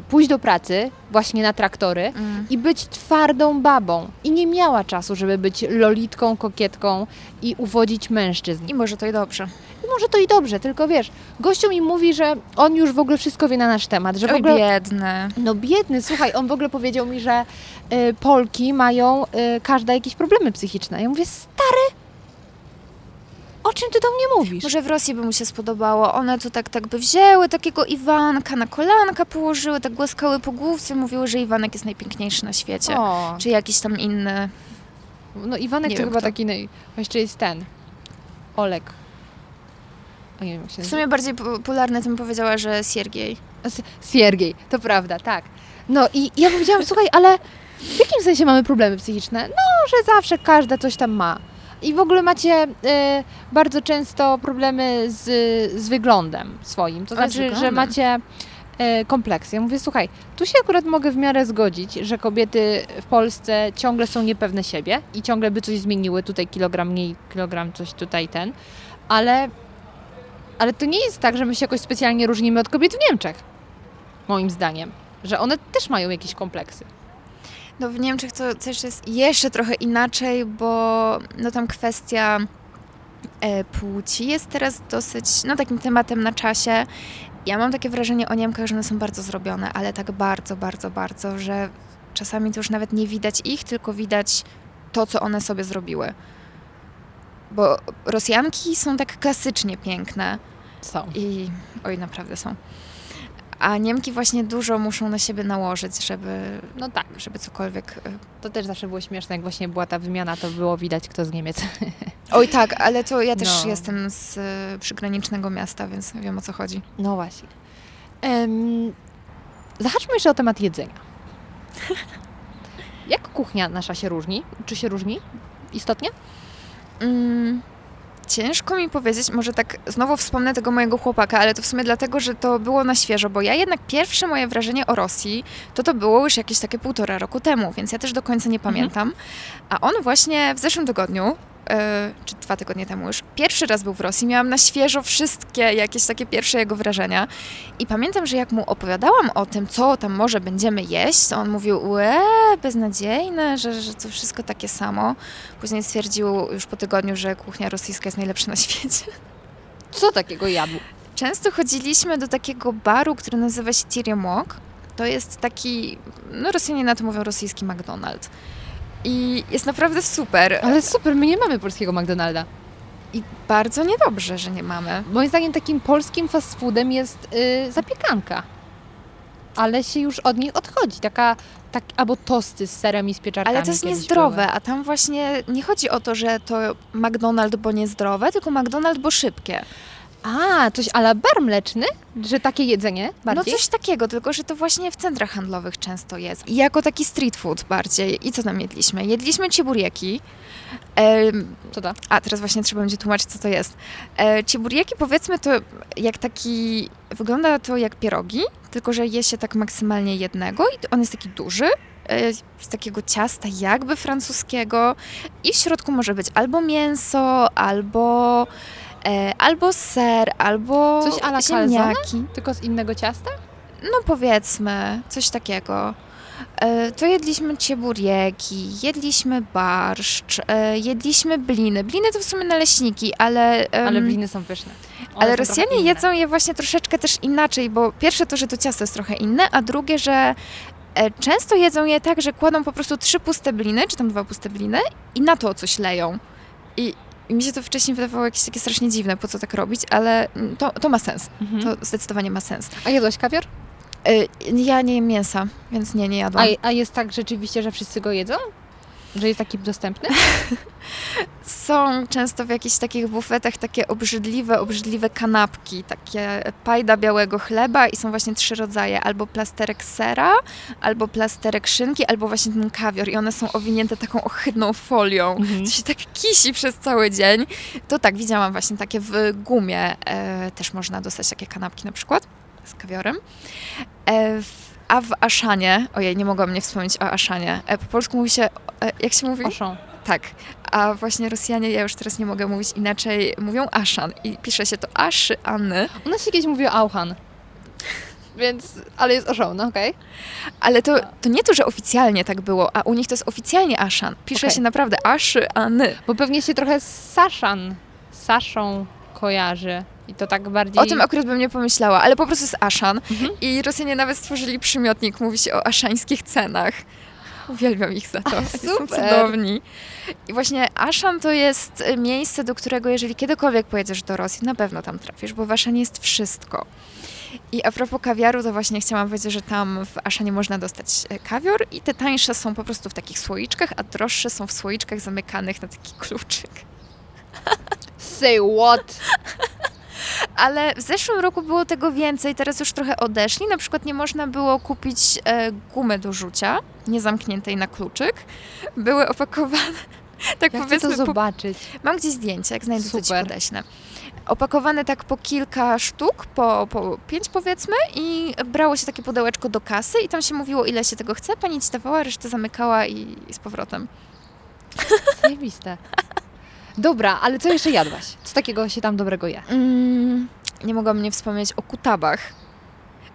pójść do pracy właśnie na traktory, i być twardą babą. I nie miała czasu, żeby być lolitką, kokietką i uwodzić mężczyzn. I może to i dobrze. I może to i dobrze, tylko wiesz, gościu mi mówi, że on już w ogóle wszystko wie na nasz temat, że w ogóle... biedny. No biedny, słuchaj, on w ogóle powiedział mi, że y, Polki mają y, każda jakieś problemy psychiczne. Ja mówię, stary, czym ty do mnie mówisz? Może w Rosji by mu się spodobało. One to tak, tak by wzięły takiego Iwanka na kolanka, położyły, tak głaskały po główce, mówiły, że Iwanek jest najpiękniejszy na świecie. O, Czy jakiś tam inny. no Iwanek Nie to chyba kto. taki, naj... jeszcze jest ten, Olek. O, nie wiem, jak się W sumie bardziej popularny, to bym powiedziała, że Siergiej. Siergiej, to prawda, tak. No i ja powiedziałam, słuchaj, ale w jakim sensie mamy problemy psychiczne? No, że zawsze każda coś tam ma. I w ogóle macie e, bardzo często problemy z, z wyglądem swoim. To znaczy, że wyglądem. macie e, kompleksy. Ja mówię, słuchaj, tu się akurat mogę w miarę zgodzić, że kobiety w Polsce ciągle są niepewne siebie i ciągle by coś zmieniły, tutaj kilogram mniej, kilogram coś tutaj ten, ale, ale to nie jest tak, że my się jakoś specjalnie różnimy od kobiet w Niemczech, moim zdaniem, że one też mają jakieś kompleksy. No w Niemczech to też jest jeszcze trochę inaczej, bo no tam kwestia e, płci jest teraz dosyć, no takim tematem na czasie. Ja mam takie wrażenie o Niemkach, że one są bardzo zrobione, ale tak bardzo, bardzo, bardzo, że czasami to już nawet nie widać ich, tylko widać to, co one sobie zrobiły. Bo Rosjanki są tak klasycznie piękne Są. i oj, naprawdę są. A Niemki właśnie dużo muszą na siebie nałożyć, żeby, No tak. żeby cokolwiek e, To też zawsze było śmieszne, jak właśnie była ta wymiana, to było widać, kto z Niemiec. Oj tak, ale to ja też No. jestem z y, przygranicznego miasta, więc wiem o co chodzi. No właśnie. Um, zahaczmy jeszcze o temat jedzenia. Jak kuchnia nasza się różni? Czy się różni istotnie? Mm, ciężko mi powiedzieć, może tak znowu wspomnę tego mojego chłopaka, ale to w sumie dlatego, że to było na świeżo, bo ja jednak pierwsze moje wrażenie o Rosji, to to było już jakieś takie półtora roku temu, więc ja też do końca nie pamiętam. A on właśnie w zeszłym tygodniu, czy dwa tygodnie temu już, pierwszy raz był w Rosji, miałam na świeżo wszystkie jakieś takie pierwsze jego wrażenia i pamiętam, że jak mu opowiadałam o tym, co tam może będziemy jeść, to on mówił, łe, beznadziejne, że, że to wszystko takie samo. Później stwierdził już po tygodniu, że kuchnia rosyjska jest najlepsza na świecie. Co takiego jadł? Często chodziliśmy do takiego baru, który nazywa się Tiremok. To jest taki, no Rosjanie na to mówią rosyjski McDonald's. I jest naprawdę super. Ale super, my nie mamy polskiego McDonalda. I bardzo niedobrze, że nie mamy. Moim zdaniem takim polskim fast foodem jest y, zapiekanka. Ale się już od nich odchodzi. Taka, tak, albo tosty z serem i z pieczarkami. Ale to jest niezdrowe, a tam właśnie nie chodzi o to, że to McDonald's, bo niezdrowe, tylko McDonald's, bo szybkie. A, coś ala bar mleczny? Że takie jedzenie bardziej? No coś takiego, tylko że to właśnie w centrach handlowych często jest. I jako taki street food bardziej. I co tam jedliśmy? Jedliśmy cieburieki. Em, Co to? a, teraz właśnie trzeba będzie tłumaczyć, co to jest. E, cieburieki powiedzmy to jak taki, wygląda to jak pierogi, tylko że je się tak maksymalnie jednego i on jest taki duży, e, z takiego ciasta jakby francuskiego i w środku może być albo mięso, albo, albo ser, albo Coś a la ziemniaki. Tylko z innego ciasta? No powiedzmy, coś takiego. E, To jedliśmy cieburieki, jedliśmy barszcz, e, jedliśmy bliny. Bliny to w sumie naleśniki, ale... em, Ale bliny są pyszne. One ale są Rosjanie jedzą je właśnie troszeczkę też inaczej, bo pierwsze to, że to ciasto jest trochę inne, a drugie, że e, często jedzą je tak, że kładą po prostu trzy puste bliny, czy tam dwa puste bliny i na to coś leją. I, i mi się to wcześniej wydawało jakieś takie strasznie dziwne, po co tak robić, ale mm, to, to ma sens. Mhm. To zdecydowanie ma sens. A jadłaś kawior? E, Ja nie jem mięsa, więc nie, nie jadłam. A, a jest tak rzeczywiście, że wszyscy go jedzą? Że jest taki dostępny? Są często w jakichś takich bufetach takie obrzydliwe, obrzydliwe kanapki, takie pajda białego chleba i są właśnie trzy rodzaje, albo plasterek sera, albo plasterek szynki, albo właśnie ten kawior i one są owinięte taką ohydną folią. Mhm. To się tak kisi przez cały dzień. To tak, widziałam właśnie takie w gumie. E, też można dostać takie kanapki na przykład z kawiorem. E, a w Aszanie, ojej, nie mogłam nie wspomnieć o Aszanie. E, po polsku mówi się, e, jak się mówi? Oszą. Tak, a właśnie Rosjanie, ja już teraz nie mogę mówić inaczej, mówią Aszan i pisze się to Aszy Anny, U nas się kiedyś mówiło Auchan. Więc, ale jest oszą, no okej. ale to, to nie to, że oficjalnie tak było, a u nich to jest oficjalnie Aszan. Pisze Okej. się naprawdę Aszy Anny. Bo pewnie się trochę z Saszan, Saszą kojarzy. I to tak bardziej... O tym akurat bym nie pomyślała, ale po prostu jest Aszan Mhm. i Rosjanie nawet stworzyli przymiotnik, mówi się o aszańskich cenach. Uwielbiam ich za to. Są Super. cudowni. I właśnie Aszan to jest e, miejsce, do którego jeżeli kiedykolwiek pojedziesz do Rosji, na pewno tam trafisz, bo w Aszanie jest wszystko. I a propos kawiaru, to właśnie chciałam powiedzieć, że tam w Aszanie można dostać e, kawior i te tańsze są po prostu w takich słoiczkach, a droższe są w słoiczkach zamykanych na taki kluczyk. Say what? Ale w zeszłym roku było tego więcej, teraz już trochę odeszli. Na przykład nie można było kupić e, gumy do rzucia, niezamkniętej na kluczyk. Były opakowane, tak Ja chcę powiedzmy, to po, zobaczyć. mam gdzieś zdjęcie, jak znajdę to ci Super. podeślę. Opakowane tak po kilka sztuk, po, po pięć powiedzmy i brało się takie pudełeczko do kasy i tam się mówiło ile się tego chce, pani ci dawała, resztę zamykała i, i z powrotem. Zajebiste. Dobra, ale co jeszcze jadłaś? Co takiego się tam dobrego je? Mm, nie mogłam nie wspomnieć o kutabach.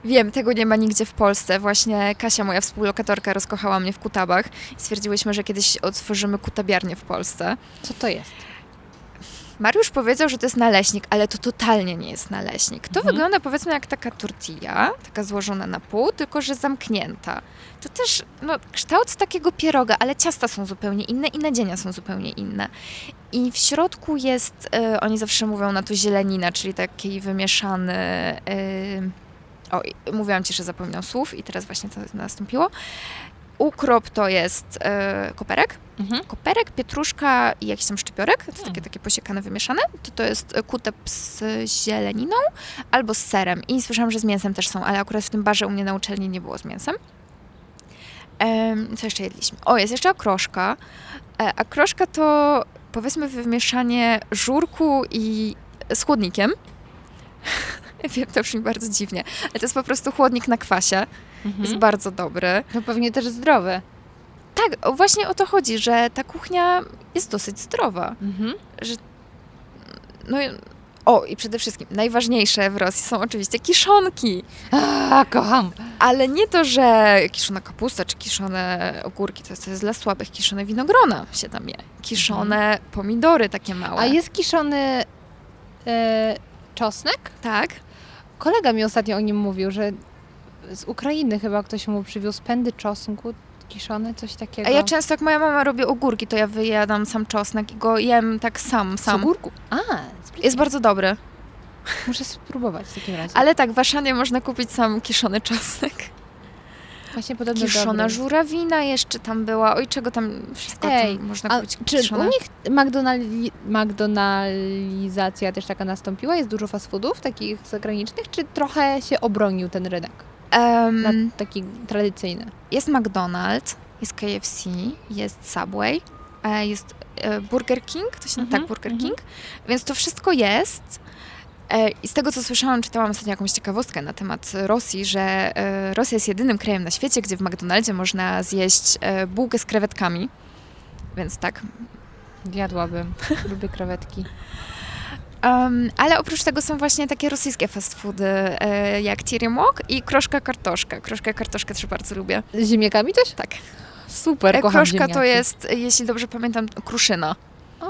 Wiem, tego nie ma nigdzie w Polsce. Właśnie Kasia, moja współlokatorka, rozkochała mnie w kutabach i stwierdziłyśmy, że kiedyś otworzymy kutabiarnię w Polsce. Co to jest? Mariusz powiedział, że to jest naleśnik, ale to totalnie nie jest naleśnik. To Mhm. wygląda powiedzmy jak taka tortilla, taka złożona na pół, tylko że zamknięta. To też no, kształt takiego pieroga, ale ciasta są zupełnie inne i nadzienia są zupełnie inne. I w środku jest, e, oni zawsze mówią na to zielenina, czyli taki wymieszany... E, o, mówiłam Ci, że zapomniałam słów i teraz właśnie to nastąpiło. Ukrop to jest e, koperek, Mhm. koperek, pietruszka i jakiś tam szczypiorek, to jest Mm. takie, takie posiekane, wymieszane, to to jest kutep z zieleniną albo z serem. I słyszałam, że z mięsem też są, ale akurat w tym barze u mnie na uczelni nie było z mięsem. Co jeszcze jedliśmy? O, jest jeszcze okroszka. E, a kroszka to powiedzmy wymieszanie żurku i z chłodnikiem. Wiem, to brzmi bardzo dziwnie, ale to jest po prostu chłodnik na kwasie. Jest Mhm. bardzo dobry. To pewnie też zdrowe. Tak, właśnie o to chodzi, że ta kuchnia jest dosyć zdrowa. Mhm. No i, o, i przede wszystkim najważniejsze w Rosji są oczywiście kiszonki. A, kocham. Ale nie to, że kiszona kapusta czy kiszone ogórki, to jest, to jest dla słabych. Kiszone winogrona się tam je. Kiszone pomidory takie małe. A jest kiszony e, czosnek? Tak. Kolega mi ostatnio o nim mówił, że z Ukrainy chyba ktoś mu przywiózł pędy czosnku kiszone, coś takiego. A ja często, jak moja mama robi ogórki, to ja wyjadam sam czosnek i go jem tak sam, Z sam. ogórku. A. Jest bardzo dobry. Muszę spróbować w takim razie. Ale tak, w Aszanie można kupić sam kiszony czosnek. Właśnie podobno Kiszona dobry. żurawina jeszcze tam była. Oj, czego tam wszystko Ej, tam można kupić czy kiszone. u nich McDonali- McDonalizacja też taka nastąpiła? Jest dużo fast foodów takich zagranicznych? Czy trochę się obronił ten rynek? Em, Na taki tradycyjny. Jest McDonald's, jest KFC, jest Subway, e, jest e, Burger King, to się Mhm, tak, Burger mhm. King, więc to wszystko jest. E, I z tego, co słyszałam, czytałam ostatnio jakąś ciekawostkę na temat Rosji, że Rosja jest jedynym krajem na świecie, gdzie w McDonaldzie można zjeść bułkę z krewetkami. Więc tak. Zjadłabym. Lubię krewetki. Em, ale oprócz tego są właśnie takie rosyjskie fast foody, e, jak Tirimok i kroszka kartoszka. Kroszka kartoszkę też bardzo lubię. Z ziemniakami też? Tak. Super, E, kocham Kroszka ziemniaki. to jest, jeśli dobrze pamiętam, kruszyna. O,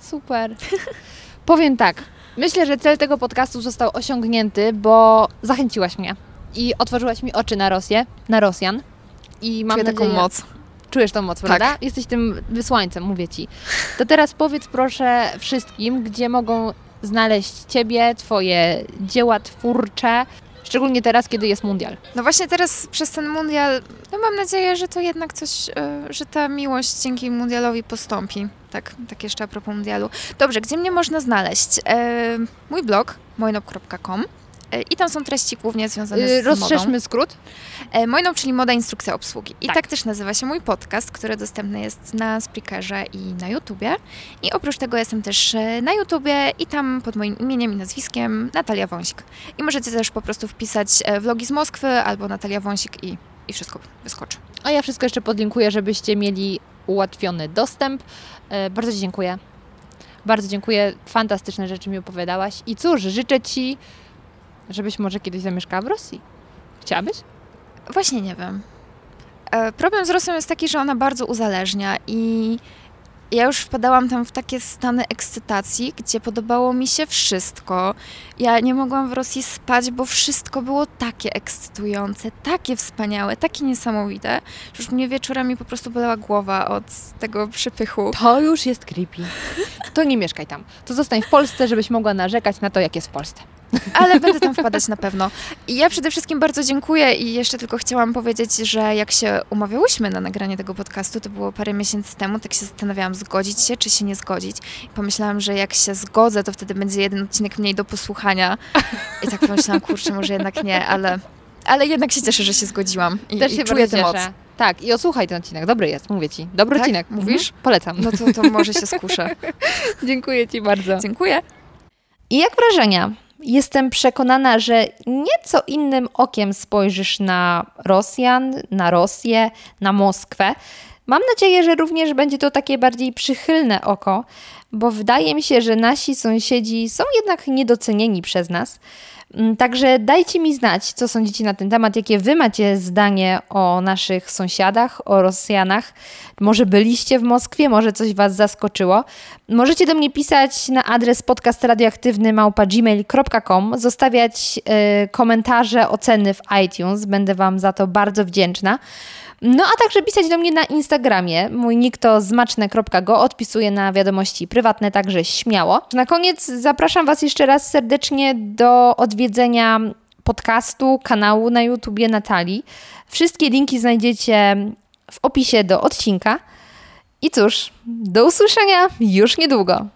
super. Powiem tak. Myślę, że cel tego podcastu został osiągnięty, bo zachęciłaś mnie i otworzyłaś mi oczy na Rosję, na Rosjan. I mam Czuję nadzieję, taką moc. Czujesz tą moc, Tak. prawda? Jesteś tym wysłańcem, mówię ci. To teraz powiedz proszę wszystkim, gdzie mogą znaleźć Ciebie, Twoje dzieła twórcze, szczególnie teraz, kiedy jest mundial. No właśnie teraz przez ten mundial, no mam nadzieję, że to jednak coś, e, że ta miłość dzięki mundialowi postąpi. Tak, tak jeszcze a propos mundialu. Dobrze, gdzie mnie można znaleźć? E, mój blog, mojnop.com i tam są treści głównie związane Yy, z modą. Rozszerzmy skrót. E, Mojnop, czyli moda, instrukcja obsługi. I Tak. tak. też nazywa się mój podcast, który dostępny jest na Spreakerze i na YouTubie. I oprócz tego jestem też e, na YouTubie i tam pod moim imieniem i nazwiskiem Natalia Wąsik. I możecie też po prostu wpisać e, vlogi z Moskwy albo Natalia Wąsik i, i wszystko wyskoczy. A ja wszystko jeszcze podlinkuję, żebyście mieli ułatwiony dostęp. E, bardzo Ci dziękuję. Bardzo dziękuję. Fantastyczne rzeczy mi opowiadałaś. I cóż, życzę Ci, żebyś może kiedyś zamieszkała w Rosji. Chciałabyś? Właśnie nie wiem. E, Problem z Rosją jest taki, że ona bardzo uzależnia i Ja już wpadałam tam w takie stany ekscytacji, gdzie podobało mi się wszystko. Ja nie mogłam w Rosji spać, bo wszystko było takie ekscytujące, takie wspaniałe, takie niesamowite, że już mnie wieczorami po prostu bolała głowa od tego przypychu. To już jest creepy. To nie mieszkaj tam. To zostań w Polsce, żebyś mogła narzekać na to, jak jest w Polsce. Ale będę tam wpadać na pewno. I ja przede wszystkim bardzo dziękuję i jeszcze tylko chciałam powiedzieć, że jak się umawiałyśmy na nagranie tego podcastu, to było parę miesięcy temu, tak się zastanawiałam, zgodzić się czy się nie zgodzić. I pomyślałam, że jak się zgodzę, to wtedy będzie jeden odcinek mniej do posłuchania. I tak pomyślałam, kurczę, może jednak nie, ale, ale jednak się cieszę, że się zgodziłam i, Też i się czuję bardzo tę moc. Tak, i odsłuchaj ten odcinek. Dobry jest, mówię Ci. Dobry Tak? odcinek. Mówisz? Mhm. Polecam. No to, to może się skuszę. Dziękuję Ci bardzo. Dziękuję. I jak wrażenia? Jestem przekonana, że nieco innym okiem spojrzysz na Rosjan, na Rosję, na Moskwę. Mam nadzieję, że również będzie to takie bardziej przychylne oko, bo wydaje mi się, że nasi sąsiedzi są jednak niedocenieni przez nas. Mm, Także dajcie mi znać, co sądzicie na ten temat, jakie wy macie zdanie o naszych sąsiadach, o Rosjanach. Może byliście w Moskwie, może coś was zaskoczyło. Możecie do mnie pisać na adres podcastradioaktywny.gmail.com, zostawiać y, komentarze, oceny w iTunes. Będę wam za to bardzo wdzięczna. No a także pisać do mnie na Instagramie. Mój nick to zmaczne.go. Odpisuję na wiadomości prywatne, także śmiało. Na koniec zapraszam Was jeszcze raz serdecznie do odwiedzenia podcastu, kanału na YouTubie Natalii. Wszystkie linki znajdziecie w opisie do odcinka. I cóż, do usłyszenia już niedługo.